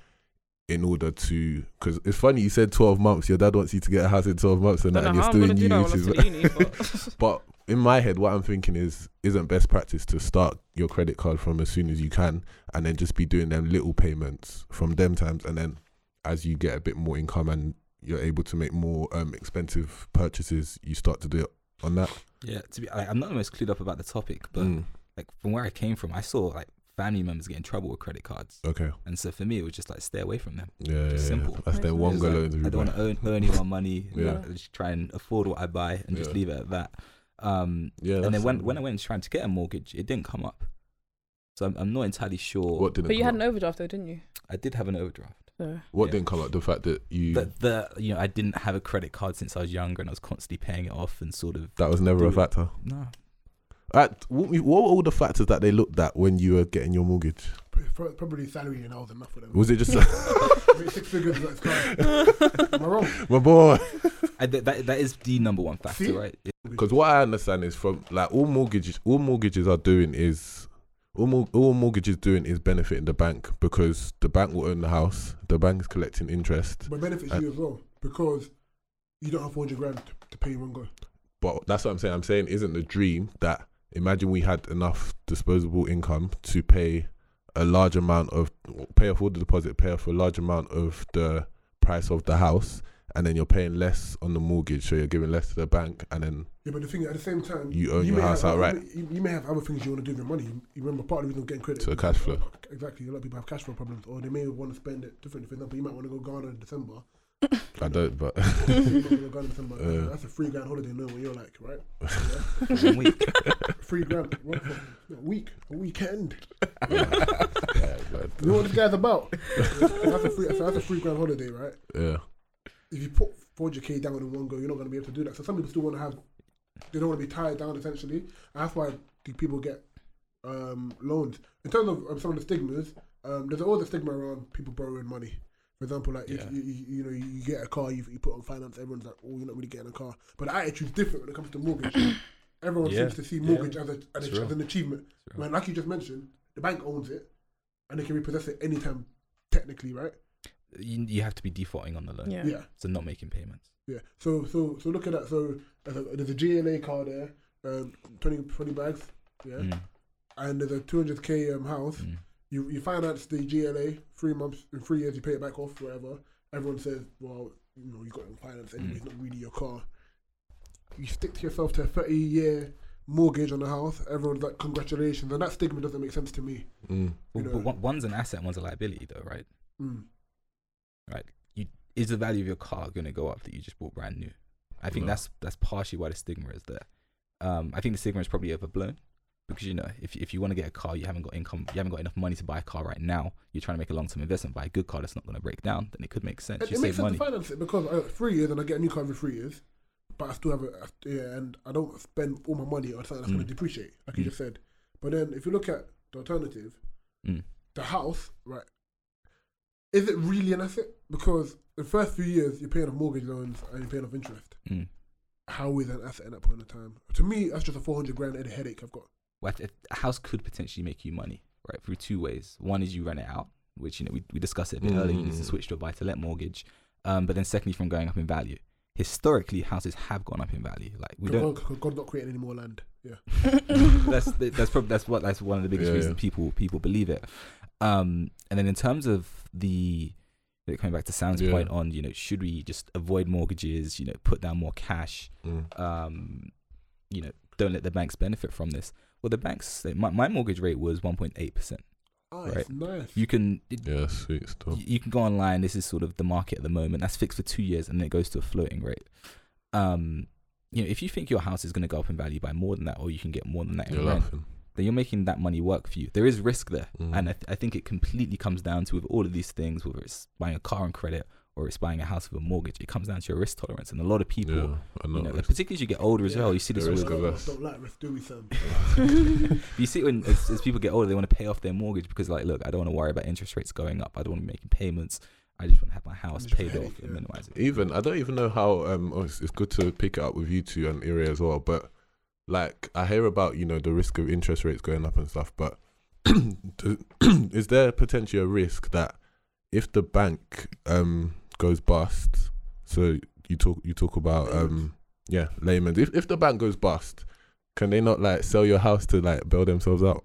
In order to, because it's funny you said twelve months. Your dad wants you to get a house in twelve months, and that, and you're still in do that uni. when Which I'm is, still at uni. But but in my head, what I'm thinking is, isn't best practice to start your credit card from as soon as you can, and then just be doing them little payments from them times, and then as you get a bit more income and you're able to make more um, expensive purchases, you start to do it on that. Yeah. To be, I, I'm not the most clued up about the topic, but Mm, like from where I came from, I saw like family members get in trouble with credit cards, okay. and so for me, it was just like stay away from them. Yeah, yeah, Just yeah. simple. That's their one It's go like. I don't want to earn, earn any more money. Yeah. yeah. Just try and afford what I buy and just Yeah. leave it at that. Um, Yeah, and then when when I went trying to get a mortgage, it didn't come up. So I'm, I'm not entirely sure. what didn't but you had up? an overdraft though, didn't you? I did have an overdraft. So what yeah. didn't come up? The fact that you But the you know I didn't have a credit card since I was younger, and I was constantly paying it off and sort of that was never a Dude. factor. no. At, what, what were all the factors that they looked at when you were getting your mortgage? Pro- Probably salary and that was enough for them. Was it just I mean, six figures, that's kind Am I wrong? my boy? I, th- that that is the number one factor, See? right? Because what I understand is from like all mortgages, all mortgages are doing is all, mor- all mortgages doing is benefiting the bank because the bank will own the house, the bank is collecting interest. But it benefits you as well because you don't have 400 grand to, to pay in one go. But that's what I'm saying. I'm saying isn't the dream that imagine we had enough disposable income to pay a large amount of pay off all the deposit, pay off a large amount of the price of the house, and then you're paying less on the mortgage, so you're giving less to the bank, and then Yeah, but the thing at the same time, You own your house have, outright. You, you may have other things you want to do with your money. You remember part of the reason of getting credit. So is cash flow. Exactly. A lot of people have cash flow problems, or they may want to spend it differently. For example, you might want to go Ghana in December. I don't. But you might want to go Ghana in December. Yeah. That's a free grand holiday. No, what you're like, right? one week. Free grand. A week, a weekend. You know what this guy's about? that's a free. So that's a free grand holiday, right? yeah. if you put 400k down in one go, you're not going to be able to do that. So some people still want to have, they don't want to be tied down essentially. And that's why people get um, loans. In terms of um, some of the stigmas, um, there's always a stigma around people borrowing money. For example, like Yeah. if you, you, you know you, you get a car, you, you put on finance, everyone's like, oh, you're not really getting a car. But the attitude's different when it comes to mortgage. Everyone Yeah. seems to see mortgage as, a, as, a, as an achievement. It's. When, like you just mentioned, the bank owns it, and they can repossess it anytime, technically, right? You, you have to be defaulting on the loan, yeah. yeah. so not making payments. Yeah. So so so look at that. So there's a, there's a GLA car there, um, 20, 20 bags. Yeah. Mm, And there's a 200k um, house. mm. You you finance the GLA three months in three years. You pay it back off, whatever. Everyone says, well, you know, you got it on finance anyway. Mm. It's not really your car. You stick to yourself to a 30 year mortgage on the house. Everyone's like, congratulations, and that stigma doesn't make sense to me. Mm. Well, but one- one's an asset, one's a liability, though, right? Mm. Is the value of your car going to go up that you just bought brand new? I think No. that's that's partially why the stigma is there. Um, I think the stigma is probably overblown because you know if if you want to get a car, you haven't got income, you haven't got enough money to buy a car right now. You're trying to make a long term investment, buy a good car that's not going to break down. Then it could make sense. It, you it makes save sense money. to finance it because I got three years and I get a new car every three years, but I still have a I- yeah, and I don't spend all my money on something that's going Mm. to depreciate, like you Mm. just said. But then if you look at the alternative, Mm. the house, right? Is it really an asset? Because the first few years you're paying off mortgage loans and you're paying off interest. Mm. How is an asset at that point in time? To me, that's just a 400 grand and a headache I've got. Well, a house could potentially make you money, right? Through two ways. One is you rent it out, which you know we, we discussed it a bit earlier. You need to Mm. switch to a buy to let mortgage. Um, but then secondly, from going up in value. Historically, houses have gone up in value. Like we don't. God, not creating any more land. Yeah. that's that's probably that's what that's one of the biggest Yeah, reasons yeah. people people believe it. Um, and then in terms of the coming back to Sam's Yeah. point on you know should we just avoid mortgages? You know, put down more cash. Mm. Um, you know, don't let the banks benefit from this. Well, the banks say my, my mortgage rate was 1.8 percent. Oh, Right. it's nice. You can it, Yeah, sweet stuff. you, you can go online. This is sort of the market at the moment. That's fixed for two years, and then it goes to a floating rate. Um, you know, if you think your house is going to go up in value by more than that, or you can get more than that in You're rent, laughing. then you're making that money work for you. There is risk there, Mm. and I, th- I think it completely comes down to with all of these things, whether it's buying a car on credit or it's buying a house with a mortgage, it comes down to your risk tolerance. And a lot of people, yeah, know. you know, particularly as you get older as Yeah. well, you see this There is with, risk Don't- like risk, do we, son? you see when as, as people get older, they want to pay off their mortgage because like, look, I don't want to worry about interest rates going up. I don't want to be making payments. I just want to have my house paid pay, off and yeah. minimize it. even I don't even know how um oh, it's, it's good to pick it up with you two and Iri as well but like I hear about you know the risk of interest rates going up and stuff but is there potentially a risk that if the bank um goes bust so you talk you talk about um yeah layman if if the bank goes bust can they not like sell your house to like bail themselves out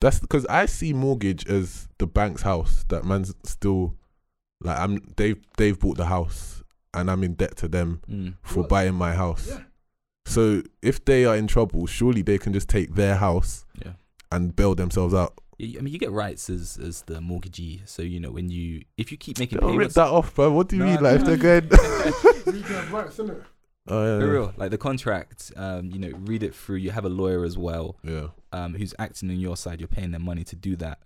that's because I see mortgage as the bank's house that man's still like I'm they've they've bought the house and I'm in debt to them Mm. for What? buying my house. Yeah. So if they are in trouble, surely they can just take their house Yeah. and bail themselves out. Y- I mean, you get rights as as the mortgagee. So you know when you if you keep making Don't rip payments, that off, bro. What do you No, mean? Like if they're going You can have rights, innit? Oh yeah. for yeah. real, like the contract, um, you know, read it through. You have a lawyer as well, Yeah. um, who's acting on your side. You're paying them money to do that.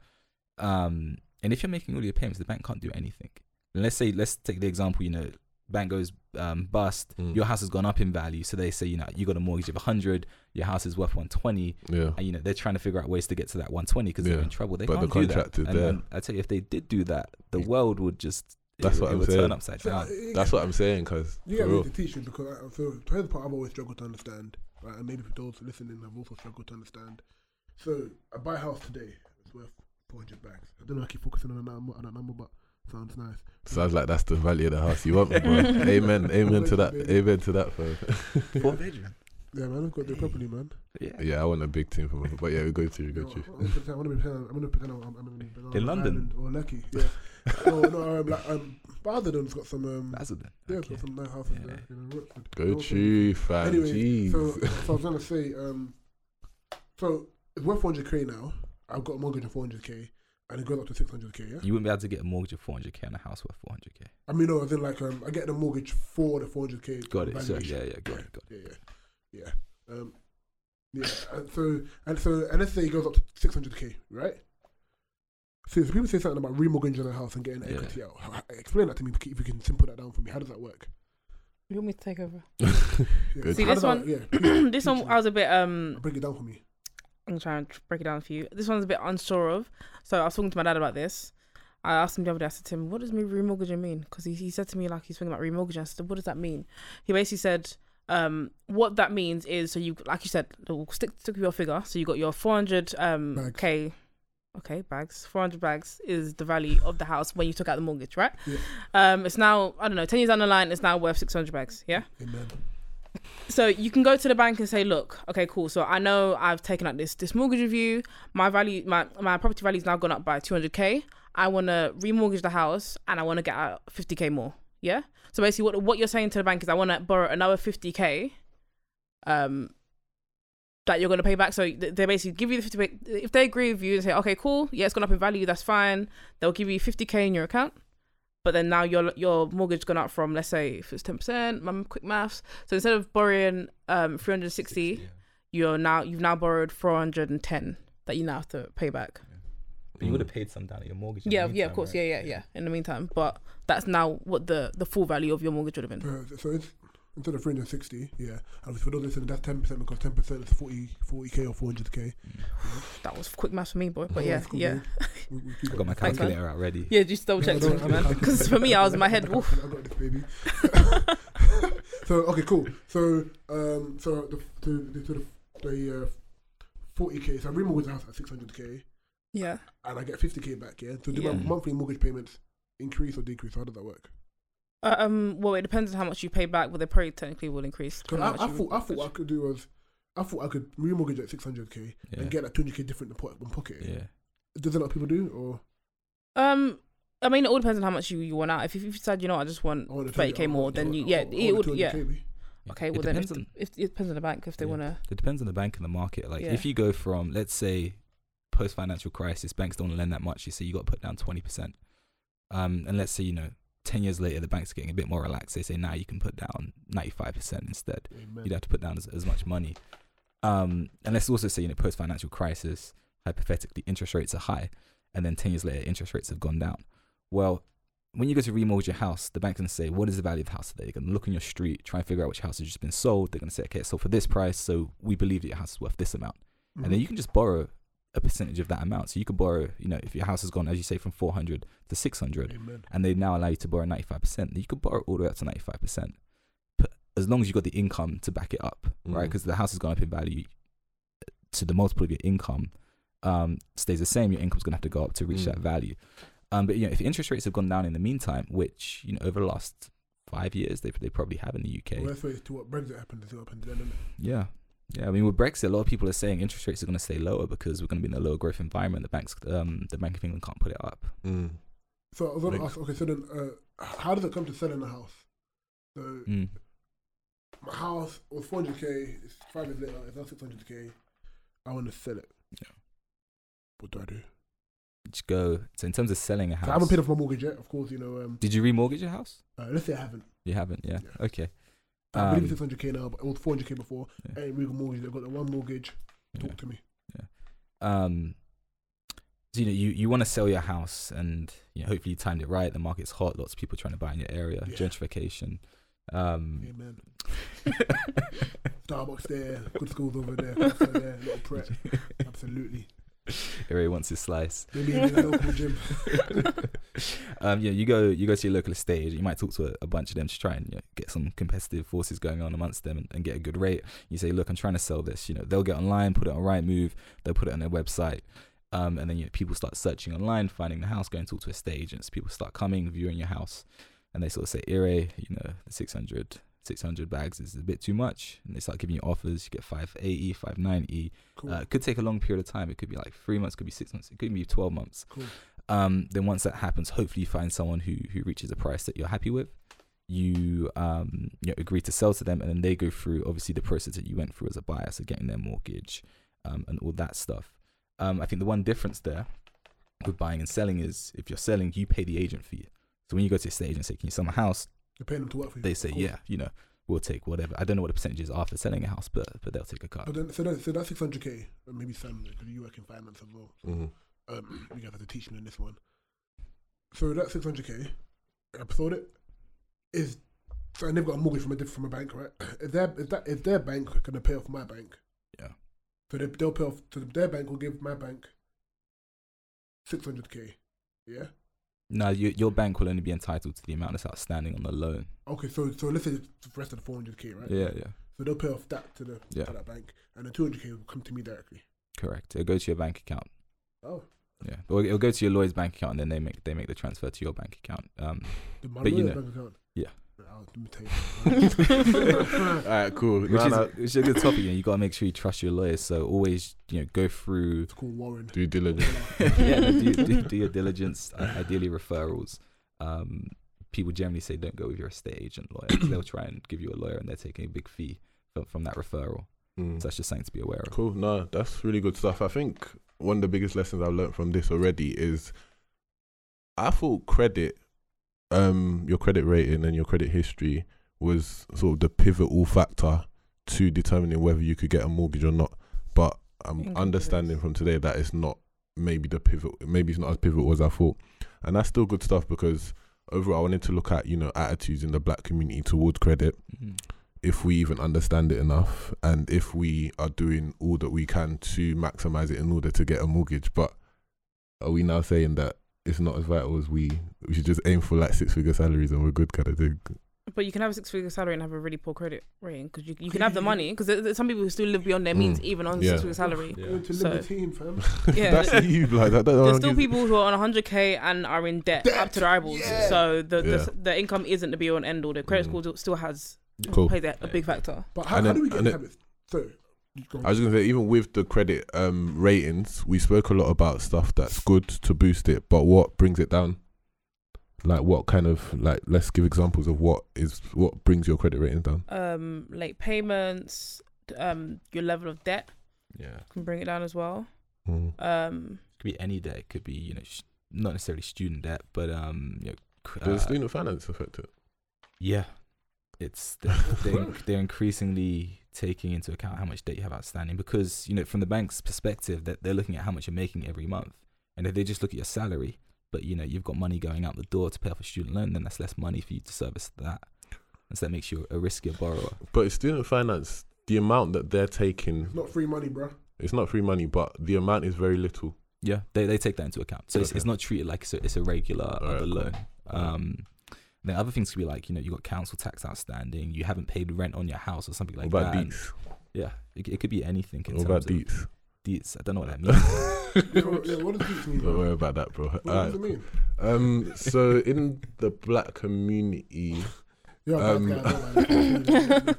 Um, and if you're making all your payments, the bank can't do anything. And let's say, let's take the example. You know, bank goes um, bust. Mm. Your house has gone up in value, so they say, you know, you got a mortgage of 100. Your house is worth 120. Yeah. and you know they're trying to figure out ways to get to that 120 because they're in trouble. They But the can't do contract that. is and, there. and I tell you, if they did do that, the world would just That's it, what it I'm would saying. turn upside So, down. uh, you That's what I'm saying, cause You for get me real. to teach me because I, so here's the part I've always struggled to understand, right? And maybe for those listening I've also struggled to understand. So I buy a house today. It's worth 400 bags. I don't know. I keep focusing on that number, on that number, but sounds nice. Sounds like that's the value of the house you want, me, bro. amen, amen to that, amen to that, bro. Four bedroom. Yeah, man. I've got the property, man. Yeah. Yeah, I want a big team for my, but yeah, we go through, we You go know, through. I want to pretend. I want to pretend. I'm going to pretend I'm, I'm in, Banana In London? Or Lucky. Yeah. no, no. Um, like, um, Basildon's got some. Um, Basildon. yeah, Okay. got some nice houses Yeah. there. You know, Rochford. Go North End. Chief, fam. Anyway, Jeez. So, so I was gonna say, um, so it's worth 400k now. I've got a mortgage of 400k, and it goes up to 600k. Yeah. You wouldn't be able to get a mortgage of 400k on a house worth 400k. I mean, no, as in like, um, I get the mortgage for the 400k. Got it. So, yeah, yeah, got it, got it. Yeah, yeah, yeah. Um, yeah. And so, and so, and let's say it goes up to 600k, right? So, so people say something about remortgaging a house and getting Yeah. equity out. H- h- Explain that to me if you can simple that down for me. How does that work? You want me to take over? Yeah. See, How this does that- one- yeah. this one. I was a bit um break it down for me. I'm trying to try and break it down for you. This one's a bit unsure of. So I was talking to my dad about this. I asked him the other day, I said to him, what does remortgaging mean? Because he, he said to me, like, he's thinking about remortgaging. I said, what does that mean? He basically said, um, what that means is, so you, like you said, we'll stick, stick with your figure. So you got your 400 um, Bags. K, okay, bags, 400 bags is the value of the house when you took out the mortgage, right? Yeah. Um, it's now, I don't know, 10 years down the line, it's now worth 600 bags, yeah? Amen. So you can go to the bank and say, look, okay, cool. So I know I've taken out this this mortgage review. My value, my my property value's now gone up by 200k. I want to remortgage the house and I want to get out 50k more. Yeah. So basically, what what you're saying to the bank is, I want to borrow another 50k. Um. That you're going to pay back. So they basically give you the 50. If they agree with you and say, okay, cool, yeah, it's gone up in value, that's fine. They'll give you 50k in your account. But then now your your mortgage gone up from let's say if it's ten percent, my quick maths. So instead of borrowing um three hundred sixty, you're now you've now borrowed four hundred and ten that you now have to pay back. But you would have paid some down at your mortgage. in the Yeah, yeah, of course, right? yeah, yeah, yeah. In the meantime, but that's now what the the full value of your mortgage would have been. So it's instead of 360, yeah. And for those listening, that's 10% because 10% is 40, 40k or 400k. That was quick math for me, boy. But Oh, yeah, cool, yeah, man. We, we keep I got my it. Thanks, calculator out ready. yeah. Just double check I don't- I man, don't- because for me, I was in my head. I got- Oof. I got this baby. so okay, cool. So um, so the to the, to the, the uh, 40k. So I remortgage the house at 600k, Yeah. and I get 50k back. Yeah. So do Yeah. my monthly mortgage payments increase or decrease? How does that work? Uh, um. Well, it depends on how much you pay back, but they probably technically will increase. Because I, I how thought I much you thought I could do was. I thought I could remortgage at 600k Yeah. and get that 200k different in po- in pocket. yeah. Does a lot of people do, or Um, I mean, it all depends on how much you, you want out. If you, if you decide, you know, I just want I thirty k more, then you yeah, it would yeah. okay, well then if, depends the, if it depends on the bank if they Yeah. want to. It depends on the bank and the market. Like Yeah. if you go from, let's say, post financial crisis, banks don't lend that much. You say you got to put down twenty percent. Um, and let's say you know, ten years later, the bank's are getting a bit more relaxed. They say now you can put down ninety five percent instead. Amen. You'd have to put down as, as much money. Um, and let's also say you know, post financial crisis, hypothetically, interest rates are high, and then ten years later, interest rates have gone down. Well, when you go to remortgage your house, the bank's gonna say, "What is the value of the house today?" They're gonna look in your street, try and figure out which house has just been sold. They're gonna say, "Okay, it's sold for this price, so we believe that your house is worth this amount." Mhm. and then you can just borrow a percentage of that amount. So you could borrow, you know, if your house has gone, as you say, from 400 to 600, Amen. and they now allow you to borrow 95%, then you could borrow all the way up to 95%. But as long as you've got the income to back it up, right? Mhm. Because the house has gone up in value to the multiple of your income um, stays the same, your income's going to have to go up to reach Mm. that value. Um, but, you know, if interest rates have gone down in the meantime, which, you know, over the last five years, they, they probably have in the UK. Well, wait to what Brexit happened what happened then. Yeah. Yeah, I mean, with Brexit, a lot of people are saying interest rates are going to stay lower because we're going to be in a lower growth environment. The banks, um, the Bank of England can't put it up. Mm. So I was gonna Makes- ask. Okay, so then, uh, how does it come to selling a house? So Mm. my house was 400k. It's five years later. It's now 600k. I want to sell it. Yeah. What do I do? Just go. So in terms of selling a So house, I haven't paid off my mortgage yet. Of course, you know. Um, did you remortgage your house? uh, let's say I haven't. You haven't. Yeah. Yeah. Okay. I believe Um, it's 600k now, but it was 400k before. Yeah. I ain't real mortgage. they've got the one mortgage. Talk Yeah. to me. um so, you know you, you want to sell your house and you know, hopefully you timed it right the market's hot lots of people trying to buy in your area Yeah. gentrification um Amen. Starbucks there. Good schools over there. There. Little prep. Absolutely. area wants his slice Maybe a local gym. um yeah you go you go to your local estate agent you might talk to a, a bunch of them to try and you know, get some competitive forces going on amongst them and, and get a good rate you say look i'm trying to sell this you know they'll get online put it on Rightmove they'll put it on their website um, and then you know, people start searching online finding the house going to talk to a estate agents people start coming viewing your house and they sort of say ire you know the 600 600 bags is a bit too much and they start giving you offers you get 580 590 Cool. uh, it could take a long period of time it could be like three months could be six months it could be 12 months cool. um, then once that happens, hopefully you find someone who who reaches a price that you're happy with. You um you know, agree to sell to them, and then they go through obviously the process that you went through as a buyer, so getting their mortgage, um, and all that stuff. Um, I think the one difference there with buying and selling is if you're selling, you pay the agent fee. So when you go to a agent and say, "Can you sell my house?" You're paying them to work for you. They say, Of "Yeah, you know, we'll take whatever." I don't know what the percentage is after selling a house, but but they'll take a cut. But then, so, that, so that's 600k. And maybe Sam, because you work in finance as well. Mhm. Um, you guys have to teach me on this one. So that 600k, I sold it. Is so and they've got a mortgage from a diff- from a bank, right? Is their is that is their bank gonna pay off my bank? Yeah. So they, they'll pay off. So their bank will give my bank 600k. Yeah. No, you, your bank will only be entitled to the amount that's outstanding on the loan. Okay. So so let's say the rest of the 400k, right? Yeah, yeah, So they'll pay off that to the Yeah. to that bank, and the 200k will come to me directly. correct. It'll go to your bank account. Oh. Yeah, or it'll go to your lawyer's bank account, and then they make they make the transfer to your bank account. Um, But you lawyer's know- bank account. Yeah. I'll, let me tell you. All right, cool. which No, is no, which is a good topic. You, know, you got to make sure you trust your lawyers. So always, you know, go through. It's called Warren. due diligence. yeah, no, do, do, do your diligence. Uh, ideally, referrals. Um, people generally say don't go with your estate agent lawyer. they'll try and give you a lawyer, and they're taking a big fee from, from that referral. Mm. So that's just something to be aware of. Cool. No, that's really good stuff. I think one of the biggest lessons I've learned from this already is I thought credit, um, your credit rating and your credit history was sort of the pivotal factor to determining whether you could get a mortgage or not. But I'm understanding from today that it's not maybe the pivot maybe it's not as pivotal as I thought. And that's still good stuff because overall I wanted to look at, you know, attitudes in the black community towards credit Mhm. if we even understand it enough and if we are doing all that we can to maximize it in order to get a mortgage. But are we now saying that it's not as vital as we we should just aim for like six figure salaries and we're good kind of thing? But you can have a six figure salary and have a really poor credit rating because you, you can have the money because there's some people who still live beyond their means Mm. even on Yeah. six figure salary. Yeah. Going to So- Libertine, fam. Yeah, That's th- you, like that. that There's still people who are on 100k and are in debt, Debt, up to their eyeballs. yeah. So the, Yeah. the the income isn't the be all and end all. The credit Mm. score still has Cool. plays a, a big factor. But how, how then- do we get and habits? So, go on. I was gonna say, even with the credit um, ratings, we spoke a lot about stuff that's good to boost it, but what brings it down? Like what kind of like? Let's give examples of what is what brings your credit rating down. Um, late payments, um, your level of debt Yeah. can bring it down as well. Mm. Um, Could be any debt. It could be you know sh- not necessarily student debt, but um you know, c- Does uh, student finance affect it? yeah, it's they're, they're, they're increasingly taking into account how much debt you have outstanding because you know from the bank's perspective that they're looking at how much you're making every month, and if they just look at your salary, but you know you've got money going out the door to pay off a student loan, then that's less money for you to service that, and so that makes you a riskier borrower. But student finance, the amount that they're taking, It's not free money, bro. it's not free money, but the amount is very little. Yeah, they they take that into account. So it's, Okay. it's not treated like it's a, it's a regular Alright, other cool. loan. Um, then other things could be like you know you got council tax outstanding, you haven't paid rent on your house or something like what about that. and- deets? Yeah, it, it could be anything. In What terms about of deets? deets. I don't know what that means. yeah, what does this mean? Don't worry about that, bro. What Alright. does it mean? Um, so in the black community, Yeah, Um, bad guy, bad guy.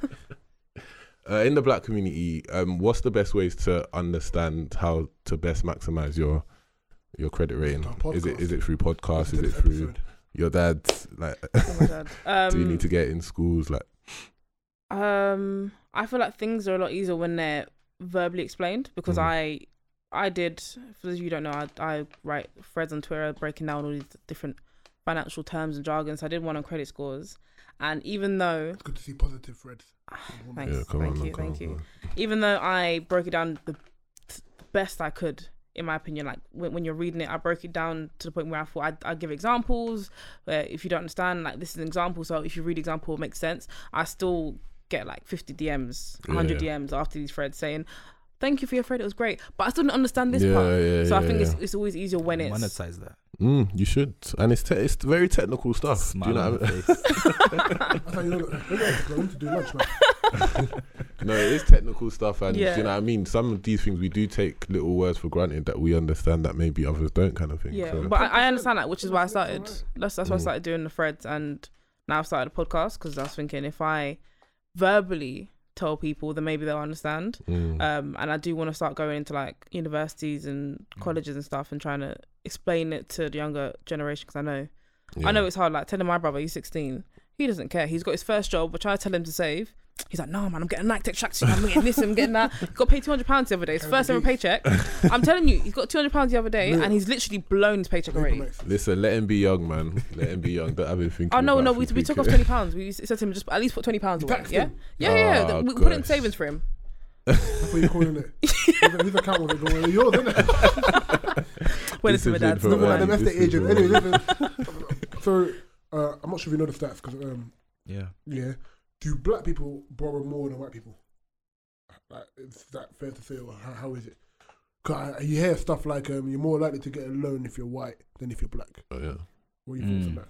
uh, in the black community, um, what's the best ways to understand how to best maximize your your credit rating? Is it podcast. is it through podcasts? Is it through episode. Your dad's? Like, oh my God. Um, do you need to get in schools? Like, Um, I feel like things are a lot easier when they're verbally explained because Mhm. I, I did. For those of you who don't know, I, I write threads on Twitter breaking down all these different financial terms and jargon so I did one on credit scores, and even though, It's good to see positive threads. thanks, yeah, thank on, you, thank on, you. even though I broke it down the the best I could, in my opinion, like when, when you're reading it, I broke it down to the point where I thought I'd, I'd give examples. Where if you don't understand, like this is an example, so if you read the example, it makes sense. I still get like 50 DMs, 100 Yeah. DMs after these threads saying, "Thank you for your thread, it was great," but I still didn't understand this yeah, part. yeah, So I think yeah. it's it's always easier when it's monetize that. Mm, you should, and it's te- it's very technical stuff. Smile do you know? on What I mean? the face. I thought you know, maybe I need to do lunch now. No, it is technical stuff, and Yeah. you know what I mean. Some of these things we do take little words for granted that we understand that maybe others don't, kind of thing. Yeah, so. but I, I understand that, which is why I started. That's that's why I Mm. started doing the threads, and now I've started a podcast because I was thinking if I verbally tell people, then maybe they'll understand. Mm. Um, and I do want to start going into like universities and Mm. colleges and stuff and trying to explain it to the younger generation because I know Yeah. I know it's hard. Like telling my brother, he's 16, he doesn't care. He's got his first job. Trying to tell him to save. He's like, no, man, I'm getting a Nike Tech tracksuit. I'm getting this. I'm getting that. He got paid 200 pounds the other day. His first ever paycheck. I'm telling you, he's got 200 pounds the other day, Yeah. and he's literally blown his paycheck already. Listen, let him be young, man. Let him be young. Don't have him thinking. Oh no, about no, we, we took off 20 pounds. We said to him, just at least put 20 pounds away. Yeah, yeah, yeah. yeah. Oh, we put it in savings for him. That's what you're calling it. Whose whose account was it going? Yours, isn't it? When it's my is dad's. it Look for the This agent. Anyway, so uh, I'm not sure if you know the stats because um, Yeah. yeah, do black people borrow more than white people? Like, is that fair to say, or how, how is it? Cause I, you hear stuff like um, you're more likely to get a loan if you're white than if you're black. Oh, yeah. What are your thoughts on Mm. that?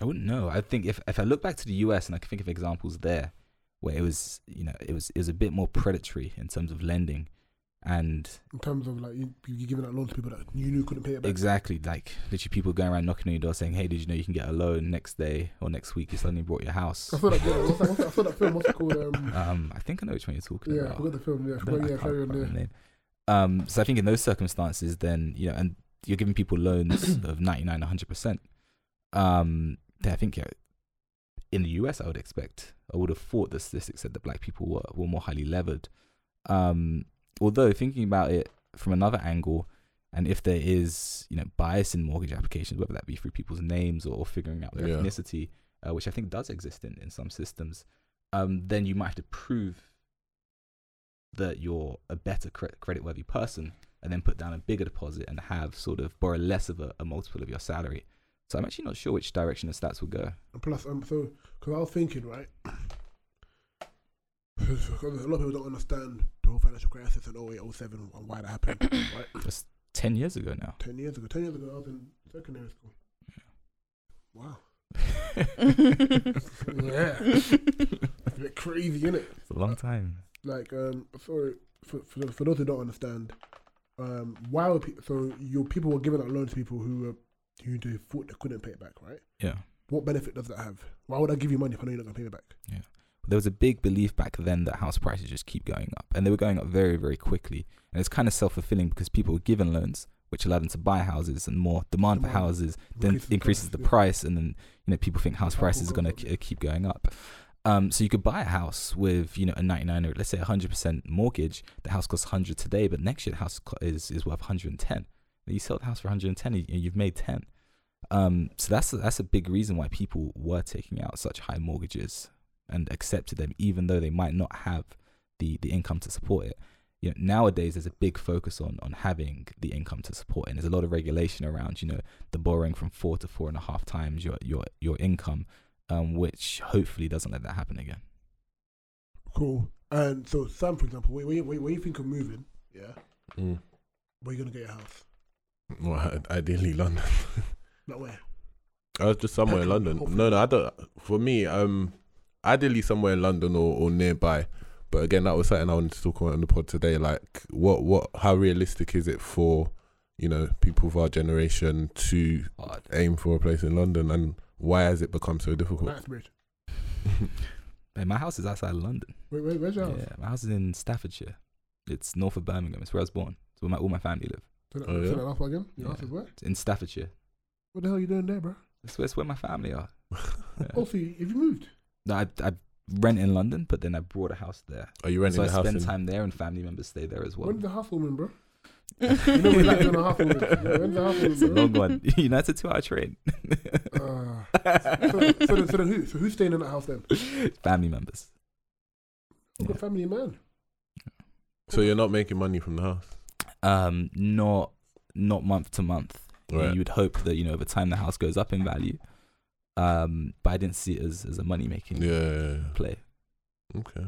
I wouldn't know. I think if if I look back to the US and I can think of examples there where it was you know it was it was a bit more predatory in terms of lending, and In terms of like you, you giving out loans to people that you knew couldn't pay it back. exactly like literally people going around knocking on your door saying, "Hey, did you know you can get a loan next day or next week? You suddenly bought your house." I saw that. What's that, what's that, I saw that film. What's it called? Um, Um, I think I know which one you're talking about. yeah, I forgot the film. Yeah, I I forgot, I yeah, can't carry on there. name. Um, so I think in those circumstances, then you know, and you're giving people loans of 99, 100 percent. Um, I think yeah, in the US, I would expect, I would have thought the statistics said that black people were, were more highly levered. Um, although thinking about it from another angle, and if there is you know bias in mortgage applications, whether that be through people's names or figuring out their Yeah. ethnicity, uh, which I think does exist in, in some systems, um, then you might have to prove that you're a better cre- credit-worthy person and then put down a bigger deposit and have sort of borrow less of a, a multiple of your salary. So I'm actually not sure which direction the stats will go. And plus, um, so because I was thinking, right, 'cause a lot of people don't understand the whole financial crisis in 08, 07 and why that happened. right, That's ten years ago now. ten years ago. Ten years ago, I was in secondary school. Wow, yeah, it's a bit crazy, isn't it? It's a long time. Like, um, for for for, for those who don't understand, um, why were pe- so your people were giving out loans to people who were who they thought they couldn't pay it back, right? Yeah. What benefit does that have? Why would I give you money if I know you're not gonna pay me back? There was a big belief back then that house prices just keep going up, and they were going up very, very quickly. And it's kind of self fulfilling because people were given loans, which allowed them to buy houses, and more demand for houses then Increases the price, the yeah. price, and then you know people think house prices are going to keep going up. Um, so you could buy a house with you know a 99 or let's say a 100% mortgage. The house costs 100 today, but next year the house is is worth 110. You sell the house for 110, you- you've made 10. Um, so that's that's a big reason why people were taking out such high mortgages and accepted them, even though they might not have the the income to support it. You know, nowadays there's a big focus on on having the income to support it. And there's a lot of regulation around, you know, the borrowing from four to four and a half times your your your income, um, which hopefully doesn't let that happen again. Cool. And so, Sam, for example, where, where, where, where you think of moving, yeah, Mm. where you gonna get your house? Well, ideally London. Like where? I was just somewhere in London. Hopefully. No, no, I don't. For me, um, ideally somewhere in London or, or nearby. But again, that was something I wanted to talk about on the pod today. Like, what, what, how realistic is it for, you know, people of our generation to Hard. aim for a place in London, and why has it become so difficult? Knightsbridge. My house is outside of London. Where, where, where's your house? Yeah, my house is in Staffordshire. It's north of Birmingham. It's where I was born. It's where my, all my family live. Say that, Oh, yeah? that last one again. Your Yeah. house is where? It's in Staffordshire. What the hell are you doing there, bro? That's where, it's where my family are. Yeah. Oh, so you, have you moved? No, I, I rent in London, but then I brought a house there. Are you renting so I the house? spend in- time there, and family members stay there as well. When's the housewarming, bro? You know we like doing a housewarming. Yeah, when's the housewarming, It's a bro? long one. you know, it's a two-hour train. Uh, so, so, then, so then who? So who's staying in that house then? family members. I've got family man. So you're not making money from the house, Um, not not month to month. right? You would hope that you know over time the house goes up in value. Um, but I didn't see it as, as a money making yeah, yeah, yeah. play. Okay.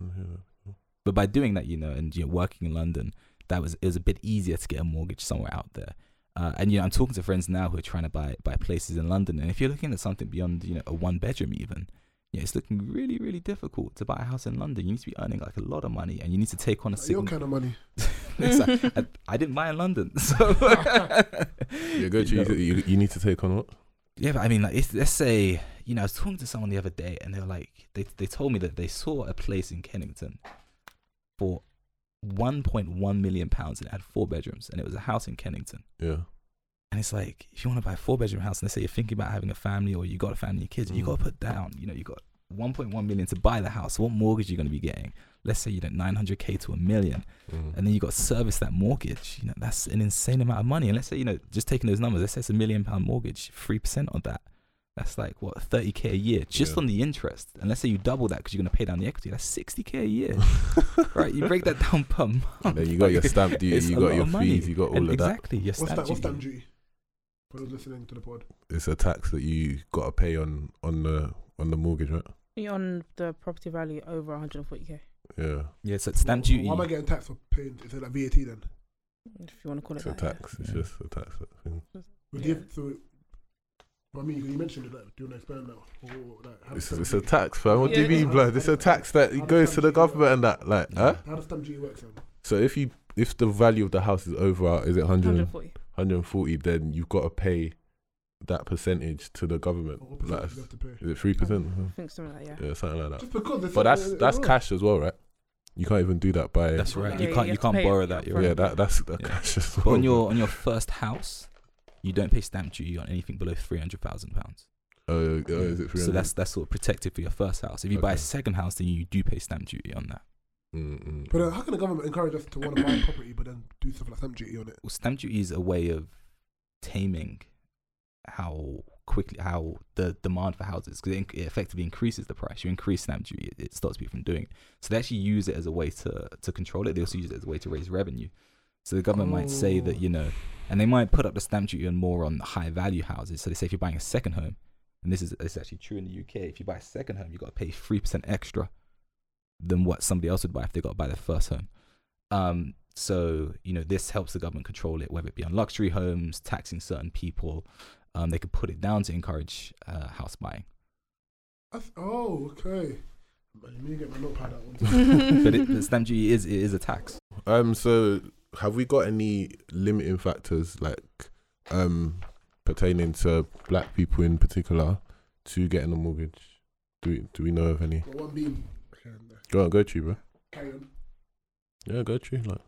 Yeah. But by doing that, you know, and you know, working in London, that was it was a bit easier to get a mortgage somewhere out there. Uh, and you know, I'm talking to friends now who are trying to buy buy places in London, and if you're looking at something beyond you know a one bedroom even, yeah, it's looking really really difficult to buy a house in London. You need to be earning like a lot of money, and you need to take on a Like your kind of money. It's like, I, I didn't buy in London, so You're good. You You, know. you, you need to take on what? Yeah, but I mean, like, if, let's say, you know, I was talking to someone the other day, and they were like, they they told me that they saw a place in Kennington for 1.1 million pounds, and it had four bedrooms, and it was a house in Kennington. Yeah. And it's like, if you want to buy a four bedroom house, and let's say you're thinking about having a family, or you got a family and kids, you Mm. got to put down, you know, you got 1.1 million to buy the house. What mortgage are you going to be getting? Let's say you know 900k to a million, Mm. and then you got to service that mortgage. You know, that's an insane amount of money. And let's say, you know, just taking those numbers, let's say it's a million pound mortgage, three percent on that. That's like what 30k a year just Yeah. on the interest. And let's say you double that because you're going to pay down the equity. That's 60k a year, right? You break that down per month. And then you got your stamp duty, It's you got your of money. fees, you got all And of that. exactly, your What's stamp that? What's duty. stamp duty? For those listening to the pod. It's a tax that you got to pay on on the on the mortgage, right? You're on the property value over 140k, Yeah, Yeah, so it's stamp duty. Why am I getting taxed for paying? Is it like VAT then? if you want to call it it's a that. yeah. tax. It's just a tax thing. Would Yeah. you, so, but I mean, you mentioned it. Like, do you want to expand now? Or, like, how It's, stamp it's a duty- tax, fam. What do you Yeah. mean, blood? It's a tax that How goes to the government and that, like, huh? How does stamp duty work, Sam? So if you if the value of the house is over, is it 100, 140. 140, then you've got to pay that percentage to the government. What Like, you have to pay? is it three percent? I think something like that. Yeah. Yeah, something like that. Just because. But like- that's it- it that's works. cash as well, right? You can't even do that by. That's right. Yeah, you you can't you have to can't borrow that. You're yeah, that that's the Yeah. cash as well. But on your on your first house, you don't pay stamp duty on anything below three hundred thousand pounds. Oh, oh, is it 300? So that's that's sort of protected for your first house. If you buy a second house, then you do pay stamp duty on that. Mm, mm, But uh, how can the government encourage us to want to buy a property but then do stuff like stamp duty on it? Well, stamp duty is a way of taming how quickly how the demand for houses because it, it effectively increases the price. You increase stamp duty, it, it stops people from doing. It. So they actually use it as a way to to control it. They also use it as a way to raise revenue. So the government might say that Oh. you know, and they might put up the stamp duty on more on high value houses. So they say if you're buying a second home, and this is is actually true in the UK, if you buy a second home, you got to pay three percent extra than what somebody else would buy if they got to buy their first home. Um, so you know this helps the government control it, whether it be on luxury homes, taxing certain people. Um, they could put it down to encourage uh, house buying. That's, oh, okay. Let me get my notepad out. But it, the stamp duty is it is a tax. Um. So, have we got any limiting factors like um pertaining to black people in particular to getting a mortgage? Do we, do we know of any? Got one beam. Okay, no. Go on, go to you, bro. Carry on. Yeah, go to you. Like,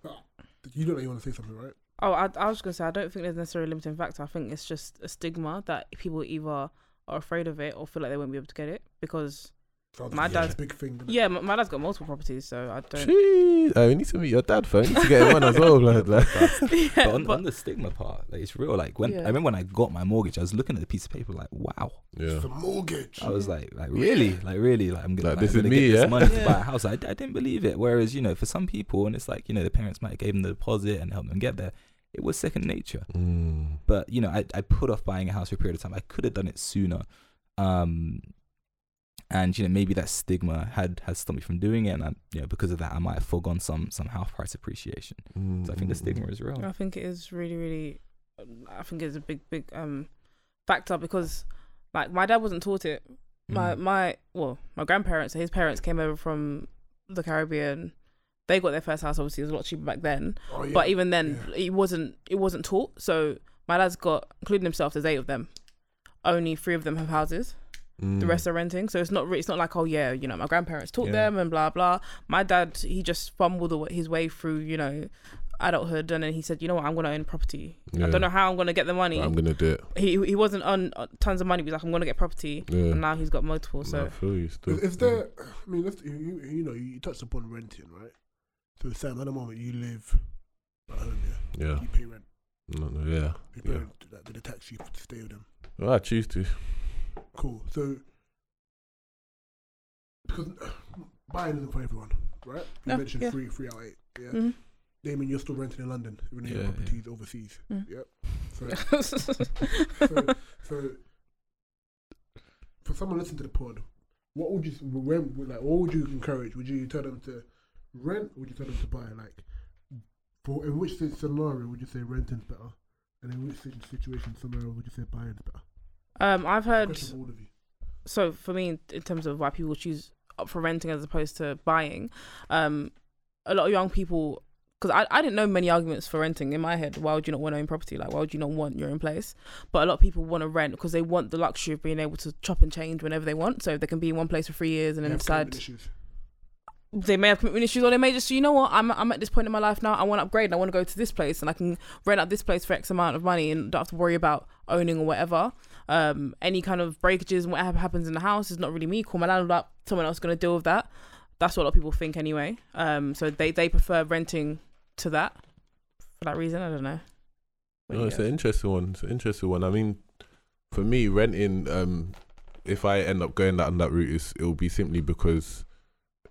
You don't know you want to say something, right? Oh, I, I was gonna say I don't think there's necessarily a limiting factor. I think it's just a stigma that people either are afraid of it or feel like they won't be able to get it because Sounds My like it's dad's- a big thing. yeah, my, my dad's got multiple properties, so I don't. Jeez, oh, we need to meet your dad, fam. We need to get him on as well, like, like. yeah, but on, but- on the stigma part, like it's real. Like when Yeah. I remember when I got my mortgage, I was looking at the piece of paper like, wow. Yeah. It's a mortgage. I was like, like really, like really, like I'm gonna, Like, like, this I'm gonna me, get yeah? this money to buy a house. I, I didn't believe it. Whereas you know, for some people, and it's like you know, the parents might have gave them the deposit and helped them get there. It was second nature. Mm. But you know, I, I put off buying a house for a period of time. I could have done it sooner. Um, and you know, maybe that stigma had has stopped me from doing it, and I, you know, because of that, I might have foregone some some house price appreciation. Mm. So I think the stigma is real. I think it is really, really. I think it's a big, big um factor because, like, my dad wasn't taught it. My Mm. my well, my grandparents, his parents came over from the Caribbean. They got their first house. Obviously, it was a lot cheaper back then. Oh, yeah. But even then, Yeah. it wasn't it wasn't taught. So my dad's got, including himself, there's eight of them. Only three of them have houses. Mm. The rest are renting. So it's not re- it's not like oh yeah, you know, my grandparents taught Yeah. them and blah blah. My dad he just fumbled his way through you know adulthood and then he said you know what I'm gonna own property. I don't know how I'm gonna get the money. But I'm gonna do it. he he wasn't on uh, tons of money. He was like I'm gonna get property. Yeah. And now he's got multiple. I So feel you still. Is, is there? I mean, let's, you, you you know, you touched upon renting, right? So, Sam, at the moment you live at home, yeah. Yeah. You pay rent. No, no, yeah. You pay Yeah. rent. Like, do they tax you to stay with them? Well, I choose to. Cool. So, because buying isn't for everyone, right? You No, mentioned yeah. three, three out of eight. Yeah. mhm. Damien, you're still renting in London, even though your Yeah, yeah. overseas. Mm. Yep. So, so, so, for someone listening to the pod, what would you when like what would you encourage? Would you tell them to rent? Or would you tell them to buy? Like, for in which scenario would you say renting's better, and in which sit- situation scenario would you say buying's better? um, I've heard. For all of you. so for me in terms of why people choose up for renting as opposed to buying um a lot of young people because I, I didn't know many arguments for renting in my head why would you not want to own property like why would you not want your own place but a lot of people want to rent because they want the luxury of being able to chop and change whenever they want so they can be in one place for three years and then decide issues. They may have commitment issues or they may just you know what I'm, I'm at this point in my life now I want to upgrade and I want to go to this place and I can rent out this place for X amount of money and don't have to worry about owning or whatever um any kind of breakages and whatever happens in the house is not really me call my landlord up someone else is going to deal with that that's what a lot of people think anyway um so they they prefer renting to that for that reason I don't know What No, you it's guys- an interesting one. It's an interesting one. I mean, for me, renting, um, if I end up going down that route, is it will be simply because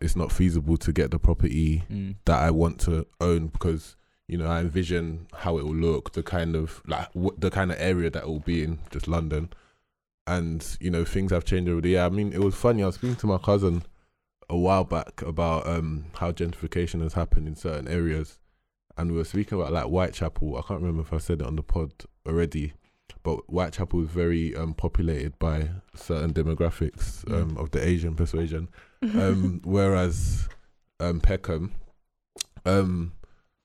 it's not feasible to get the property Mm. that I want to own because you know I envision how it will look, the kind of like w- the kind of area that it will be in, just London, and you know things have changed over the year. I mean, it was funny. I was speaking to my cousin a while back about um how gentrification has happened in certain areas, and we were speaking about like Whitechapel. I can't remember if I said it on the pod already, but Whitechapel is very um populated by certain demographics Mm. um of the Asian persuasion um, whereas um, Peckham, um,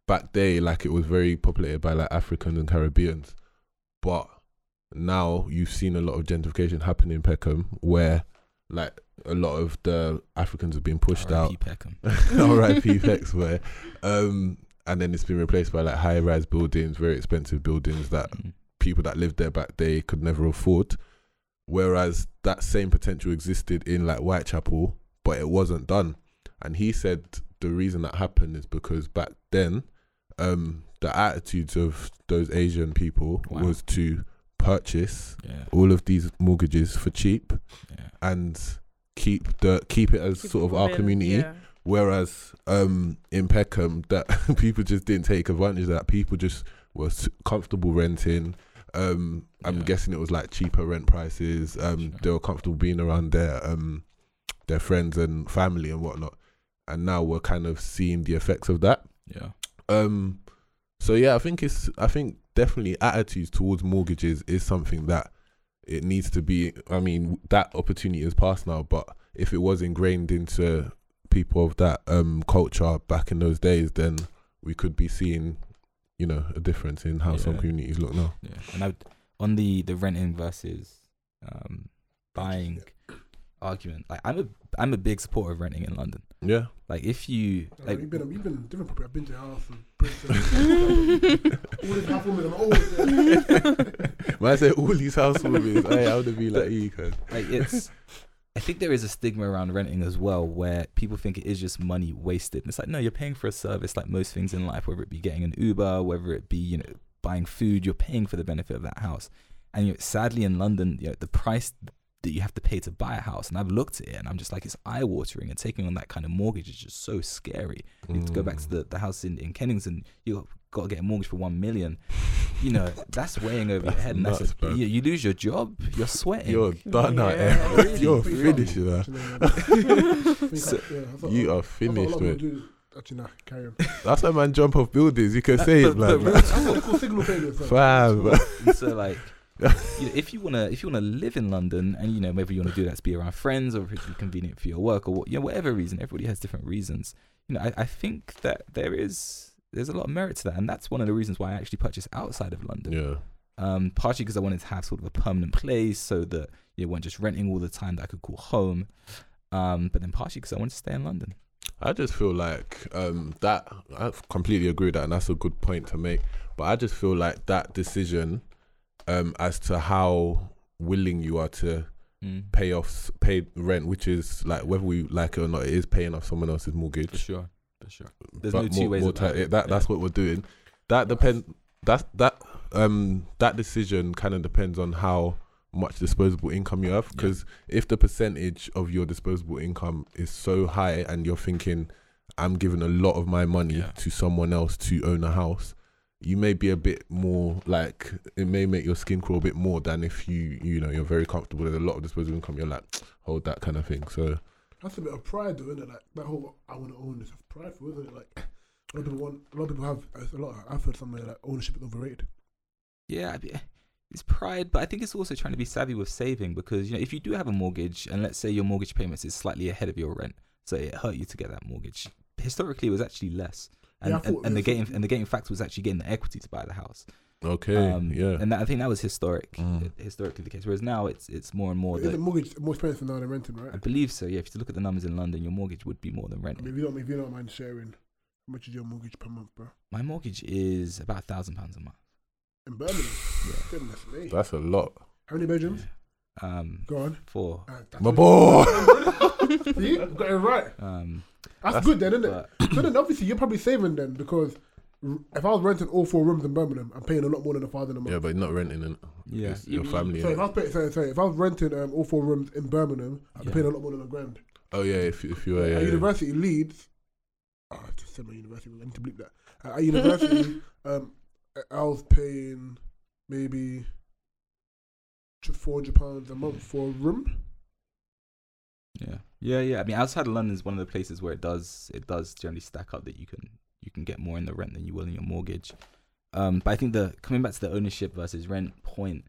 back day, like it was very populated by like Africans and Caribbeans, but now you've seen a lot of gentrification happen in Peckham, where like a lot of the Africans have been pushed out. R.I.P. Peckham. R.I.P. Where, um, and then it's been replaced by like high-rise buildings, very expensive buildings that Mm. people that lived there back day could never afford. Whereas that same potential existed in like Whitechapel, but it wasn't done. And he said the reason that happened is because back then, um, the attitudes of those Asian people Wow. was to purchase Yeah. all of these mortgages for cheap Yeah. and keep the keep it as Keep sort it of our within- community. yeah. Whereas um, in Peckham, that people just didn't take advantage of that. People just were comfortable renting. Um, I'm Yeah. guessing it was like cheaper rent prices. Um, Sure. They were comfortable being around their um, their friends and family and whatnot. And now we're kind of seeing the effects of that. Yeah. Um, so yeah, I think it's I think definitely attitudes towards mortgages is something that it needs to be. I mean, that opportunity is past now, but if it was ingrained into people of that um culture back in those days, then we could be seeing, you know, a difference in how some communities look now. Yeah, and I would, on the the renting versus um buying, argument. Like I'm a I'm a big supporter of renting in London. Yeah. Like if you Like, like you've been, we've been different property. I've been to your house and Bristol. all these house women, I'm always there. When I say all these housewarmings, hey, I would be like, you can. like it's I think there is a stigma around renting as well where people think it is just money wasted. And it's like, no, you're paying for a service like most things in life, whether it be getting an Uber, whether it be, you know, buying food, you're paying for the benefit of that house. And you know, sadly in London, you know, the price that you have to pay to buy a house, and I've looked at it and I'm just like, it's eye watering and taking on that kind of mortgage is just so scary. You have to go back to Mm. the, the house in, in Kennington, you got to get a mortgage for one million. You know, that's weighing over your That's head. And that's a, you, you lose your job, you're sweating. You're done now, Yeah. Em. You're finished, you know. So- Yeah, You are finished, lot of mate. people do- Actually, nah, carry on. That's why man jump off buildings. You can say it, Uh, but- man. but That's what we call signal failure. so- Fam. So like you know, if you wanna if you wanna live in London and you know maybe you wanna do that to be around friends or if it's convenient for your work or what, you know whatever reason everybody has different reasons you know I, I think that there is there's a lot of merit to that and that's one of the reasons why I actually purchased outside of London Yeah. um partially because I wanted to have sort of a permanent place so that you know, weren't just renting all the time that I could call home um but then partially because I wanted to stay in London I just feel like um, that. I completely agree with that, and that's a good point to make. But I just feel like that decision, um, as to how willing you are to mm. pay off, pay rent, which is like whether we like it or not, it is paying off someone else's mortgage. for sure for sure There's but no two more- ways more about it, That that's yeah. what we're doing. That depend. That that. Um, that decision kind of depends on how much disposable income you have. Yeah. Because if the percentage of your disposable income is so high, and you're thinking, I'm giving a lot of my money Yeah. to someone else to own a house. You may be a bit more like it may make your skin crawl a bit more than if you you know you're very comfortable with a lot of disposable income. You're like hold that kind of thing. So That's a bit of pride, though, isn't it? Like that whole I want to own this. That's prideful, isn't it? Like a lot of people want. A lot of people have. A lot. I've heard somewhere like ownership is overrated. Yeah, it's pride, but I think it's also trying to be savvy with saving because you know if you do have a mortgage and let's say your mortgage payments is slightly ahead of your rent, so it hurt you to get that mortgage. Historically, it was actually less, and Yeah, and, and the it was- gating and the gating factor was actually getting the equity to buy the house. okay, Um, yeah. and that, I think that was historic, Mm. historically the case. Whereas now it's it's more and more Is the that mortgage more expensive now than renting, right? I believe so. Yeah, if you look at the numbers in London, your mortgage would be more than I renting. mean, if you don't, if you don't mind sharing, how much is your mortgage per month, bro? My mortgage is about a thousand pounds a month. In Birmingham, Yeah. goodness me. That's a lot. How many bedrooms? Um, Go on. for Ah, that's My boy. See, I've got it right. um, That's, That's- good then, isn't it? So then, obviously, you're probably saving then because if I was renting all four rooms in Birmingham, I'm paying a lot more than a thousand a month. Yeah, but you're not renting it. yeah, It's your family. So if? I was paying, sorry, sorry, if I was renting um, all four rooms in Birmingham, I'd be Yeah. paying a lot more than a grand. Oh yeah, if if you are yeah, at yeah. University Leeds, oh, I just said my university. I need to bleep that. Uh, at university, um, I was paying maybe just four hundred pounds a month for a room. Yeah, yeah, yeah. I mean, outside of London is one of the places where it does it does generally stack up that you can you can get more in the rent than you will in your mortgage. Um, but I think the coming back to the ownership versus rent point,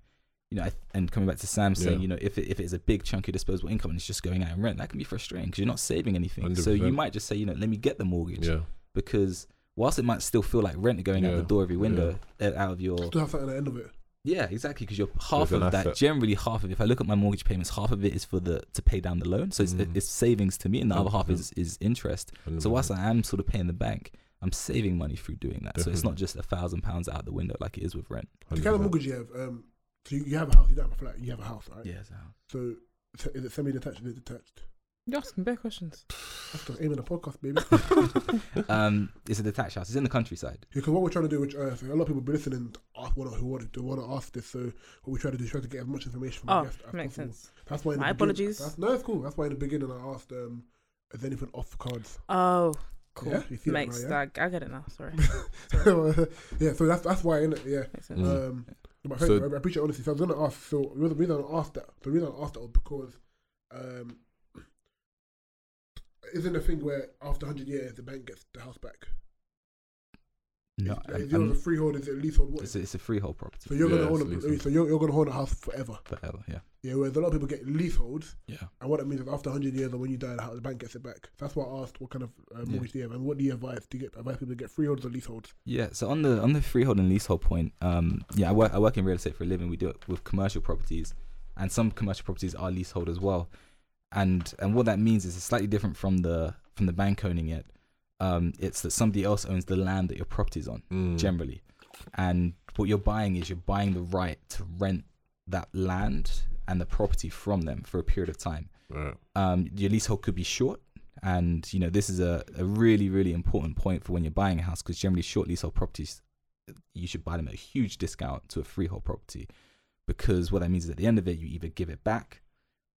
you know, I, and coming back to Sam saying, Yeah. you know, if it, if it's a big chunk of disposable income and it's just going out in rent, that can be frustrating because you're not saving anything. So you might just say, you know, let me get the mortgage yeah. because whilst it might still feel like rent going out the door every window uh, out of your Still have something at the end of it. Yeah, exactly. Because you're half of that. asset. Generally, half of. If I look at my mortgage payments, half of it is for the to pay down the loan. So it's, Mm. it's savings to me, and the other half is is interest. So whilst I am sort of paying the bank, I'm saving money through doing that. So it's not just a thousand pounds out the window like it is with rent. The kind of mortgage you have, um, so you, you have a house. You don't have a flat. You have a house, right? Yes, Yeah. So, so is it semi-detached? Is it detached? You're asking bare questions. That's the aim of the podcast, baby. um, it's a detached house. It's in the countryside. Because what we're trying to do, which uh, so a lot of people be listening, to ask one who want to want to ask this. So what we try to do is try to get as much information from Oh, the guest as makes possible. sense. That's why. In My the apologies. That's, no, it's cool. That's why in the beginning I asked, um, is anything off the cards? Oh, cool. Yeah, you see that Makes now, that. I get it now. Sorry. yeah, so that's that's why, innit? Yeah. Makes sense. Mm. Um, but So- I, I appreciate honesty. So I was gonna ask. So the reason I asked that, the reason I asked that was because, um, isn't a thing where after hundred years the bank gets the house back? No, is yours a freehold? Is it a leasehold? What? it's, a, it's a freehold property. So you're Yeah, gonna own a, so you're, you're gonna own a house forever. Forever, yeah, Yeah, whereas a lot of people get leaseholds, yeah. and what it means is after 100 years or when you die, the, house, the bank gets it back. That's why I asked what kind of uh, mortgage do you have, and what do you advise? Do you get advise people to get freeholds or leaseholds? Yeah, so on the on the freehold and leasehold point, um, yeah, I work I work in real estate for a living. We do it with commercial properties, and some commercial properties are leasehold as well. And and what that means is it's slightly different from the from the bank owning it. Um, it's that somebody else owns the land that your property is on Mm. generally, and what you're buying is you're buying the right to rent that land and the property from them for a period of time. Right. Um, your leasehold could be short, and you know this is a, a really really important point for when you're buying a house because generally short leasehold properties you should buy them at a huge discount to a freehold property because what that means is at the end of it you either give it back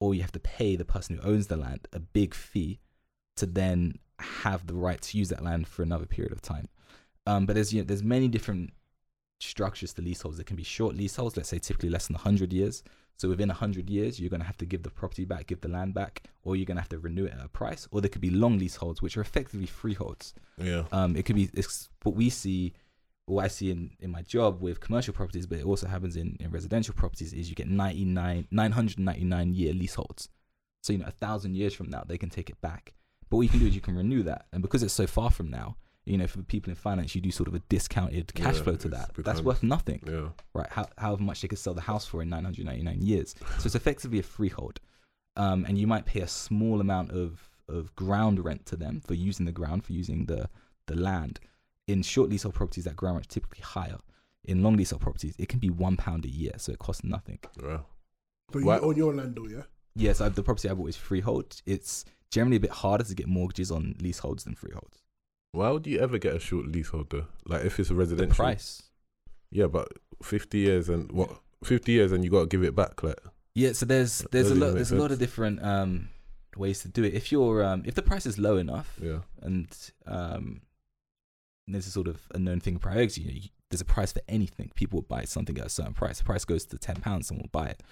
or you have to pay the person who owns the land a big fee to then have the right to use that land for another period of time. Um, but there's you know, there's many different structures to leaseholds. There can be short leaseholds, let's say typically less than 100 years. So within 100 years, you're going to have to give the property back, give the land back, or you're going to have to renew it at a price. Or there could be long leaseholds, which are effectively freeholds. Yeah. Um, it could be it's what we see, what I see in, in my job with commercial properties, but it also happens in, in residential properties. Is you get 99 999 year leaseholds. So you know, a thousand years from now, they can take it back. But what you can do is you can renew that, and because it's so far from now, you know, for people in finance, you do sort of a discounted cash Yeah, flow to that. That's worth nothing Yeah. right? How, however much they could sell the house for in 999 years. So it's effectively a freehold. Um, and you might pay a small amount of, of ground rent to them for using the ground, for using the, the land. In short leasehold properties, that ground rent is typically higher. In long leasehold properties, it can be one pound a year, so it costs nothing. Wow. So you Why- own your land, though, yeah? Yes, I the property I bought is freehold. It's generally a bit harder to get mortgages on leaseholds than freeholds. Why would you ever get a short leasehold though? Like if it's a The residential. price. Yeah, but fifty years and what? Fifty years and you got to give it back. Like Yeah, so there's there's a doesn't lot make there's a lot of sense. different um, ways to do it. If you're um, if the price is low enough, yeah. and um, this is sort of a known thing in private equity. You know, you- there's a price for anything. People will buy something at a certain price. The price goes to ten pounds, someone will buy it.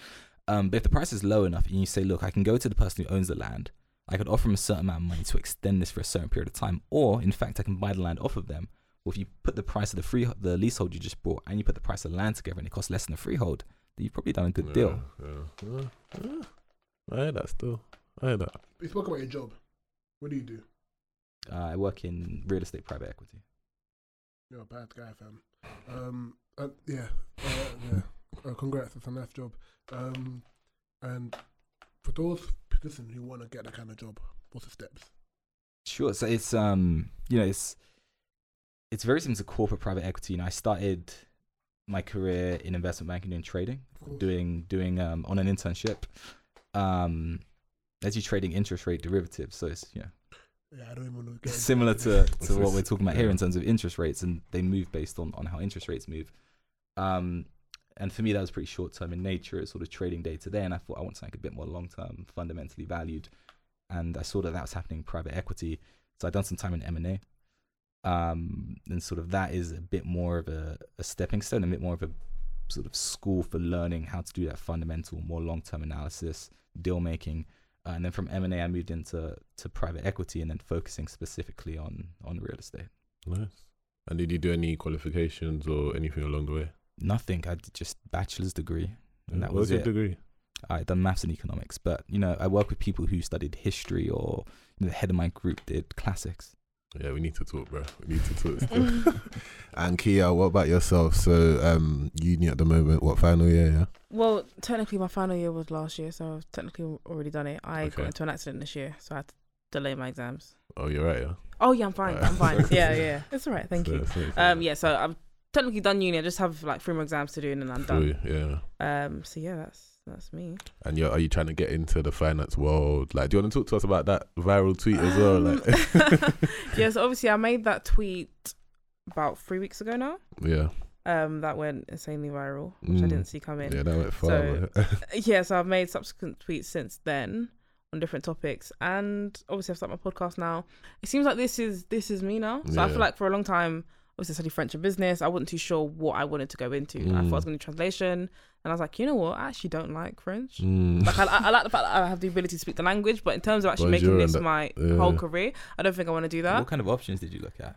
Um, but if the price is low enough, and you say, "Look, I can go to the person who owns the land. I could offer them a certain amount of money to extend this for a certain period of time, or in fact, I can buy the land off of them." Well, if you put the price of the free the leasehold you just bought, and you put the price of the land together, and it costs less than the freehold, then you've probably done a good deal. Yeah. yeah. yeah. I hear that still. I hear that. You spoke about your job. What do you do? Uh, I work in real estate private equity. You're a bad guy, fam. Um, uh, yeah, uh, yeah. Uh, congrats, it's a nice job. Um, and for those listen who want to get that kind of job, what's the steps? Sure. So it's um, you know, it's it's very similar to corporate private equity. You know, I started my career in investment banking and trading, doing doing um on an internship, um, actually trading interest rate derivatives. So it's you know Yeah, I don't even want to get into similar to to what we're talking about here in terms of interest rates, and they move based on on how interest rates move. Um, and for me, that was pretty short term in nature. It's sort of trading day to day, and I thought I want something a bit more long term, fundamentally valued. And I saw that that was happening in private equity, so I'd done some time in M and A. Um, and sort of that is a bit more of a, a stepping stone, a bit more of a sort of school for learning how to do that fundamental, more long term analysis, deal making. Uh, and then from M and A, I moved into to private equity, and then focusing specifically on on real estate. Nice. And did you do any qualifications or anything along the way? Nothing. I did just bachelor's degree, and that what was your it. degree? I done maths and economics, but you know, I work with people who studied history, or you know, the head of my group did classics. Yeah, we need to talk, bro. We need to talk. Still. and Kia, what about yourself? So, um, uni at the moment, what final year? Yeah. Well, technically, my final year was last year, so I've technically already done it. I Okay. got into an accident this year, so I had to delay my exams. Oh, you're right. Yeah. Oh yeah, I'm fine. Alright. I'm fine. yeah, yeah. It's all right. Thank So- you. so- so- Um, yeah. So I've technically done uni. I just have like three more exams to do, and then I'm done. Yeah. Um. So yeah, that's that's me. And you're, are you trying to get into the finance world? Like, do you want to talk to us about that viral tweet as well? Um, Like, yeah. So obviously, I made that tweet about three weeks ago now. yeah, Um. That went insanely viral, which I Mm. didn't see coming. yeah, that went far. So- man. yeah, so I've made subsequent tweets since then on different topics, and obviously I've started my podcast now. It seems like this is this is me now. So I feel like for a long time, obviously I studied French and business. I wasn't too sure what I wanted to go into. I thought I was Mm. going to do translation, and I was like, you know what? I actually don't like French. Mm. Like I, I I like the fact that I have the ability to speak the language, but in terms of actually Bonjour making this that- my yeah. whole career, I don't think I want to do that. What kind of options did you look at?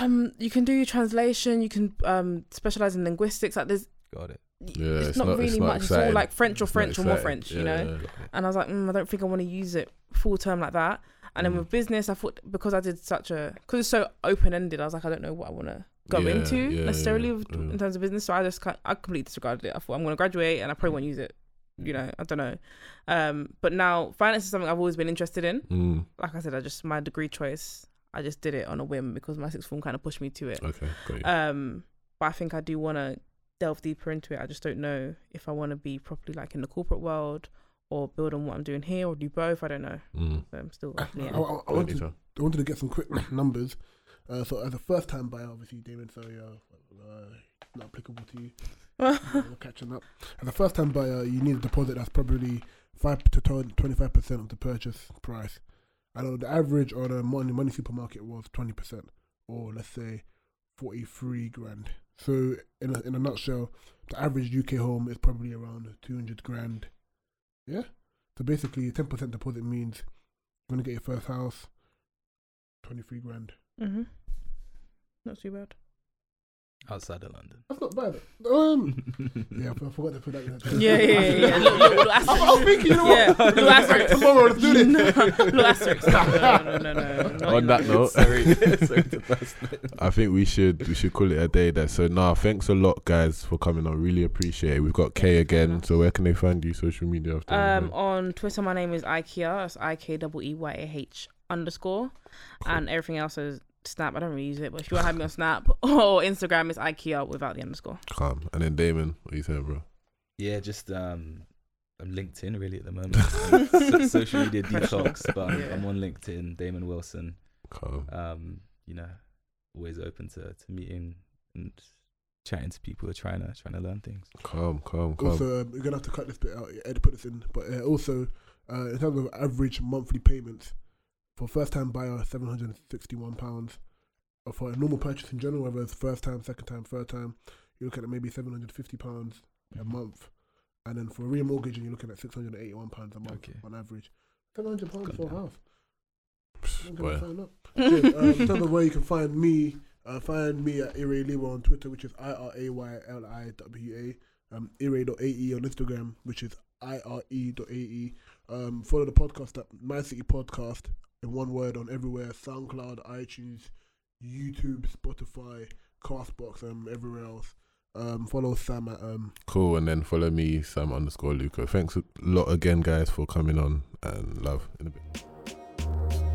Um, you can do translation. You can um specialize in linguistics. Like there's, Got it. Yeah, it's, it's not, not- it's really not much. It's all like French or It's French or more exciting. French. You know. yeah. Got it. And I was like, mm, I don't think I want to use it full term like that. And then Mm. with business, I thought because I did such a because it's so open ended, I was like, I don't know what I want to go Yeah, into yeah, necessarily yeah, with- yeah. in terms of business. So I just kind I completely disregarded it. I thought I'm going to graduate and I probably won't use it you know, I don't know. Um, but now finance is something I've always been interested in. Mm, Like I said, I just my degree choice. I just did it on a whim because my sixth form kind of pushed me to it. okay, got you. Um, but I think I do want to delve deeper into it. I just don't know if I want to be properly like in the corporate world or build on what I'm doing here or do both. I don't know. Mm. So I'm still I, up in I. I- I wanted, I wanted to get some quick numbers. Uh, so as a first time buyer, obviously, Damon, sorry, uh, uh, not applicable to you. We're catching up. As a first time buyer, you need a deposit that's probably five to twenty five percent of the purchase price. I know the average on a money money supermarket was twenty percent, or let's say forty three grand. So in a, in a nutshell, the average UK home is probably around two hundred grand. Yeah. So basically, ten percent deposit means you're gonna get your first house, twenty three grand. hmm Not too bad. Outside of London. That's not bad. Um, yeah, I forgot to put that. in there. Yeah, yeah, yeah. yeah. Little, little, little I, I was thinking, you know Yeah, what? little asterisk. Tomorrow, let's do this. No, little asterisk. No, no, no, no. no. On that note, sorry, sorry to burst. I think we should we should call it a day there. So nah, thanks a lot, guys, for coming on. Really appreciate it. We've got Kay again. So where can they find you? Social media after. Um, on Twitter, my name is Ikeeyah. That's I K E E Y A H underscore, and everything else is Snap. I don't really use it, but if you want to have me on Snap or Instagram, it's Ikeeyah without the underscore. Calm. And then Damon, what are you saying, bro? Yeah, just um, I'm LinkedIn really at the moment. So- social media detox, but I'm, Yeah. I'm on LinkedIn. Damon Wilson. Calm. Um, you know, always open to, to meeting and chatting to people who are trying to trying to learn things. Calm, calm, calm. Also, um, we're gonna have to cut this bit out. Ed put this in, but uh, also uh, in terms of average monthly payments for first time buyer, seven hundred and sixty one pounds. For a normal purchase in general, whether it's first time, second time, third time, you're looking at maybe seven hundred fifty pounds a month. And then for a remortgaging, you're looking at six hundred and eighty one pounds a month Okay. on average. Seven hundred pounds for a down. house. I'm Boy. gonna sign up. Jim, um, in terms of where you can find me, uh, find me at Ire Liwa on Twitter, which is I R A Y L I W A. Um, Ire.ae on Instagram, which is I R E.ae. Um, follow the podcast at My City Podcast in one word on everywhere SoundCloud, iTunes, YouTube, Spotify, Castbox, and everywhere else. Um, follow Sam at um, Cool. And then follow me, Sam underscore Luca. Thanks a lot again, guys, for coming on and love in a bit.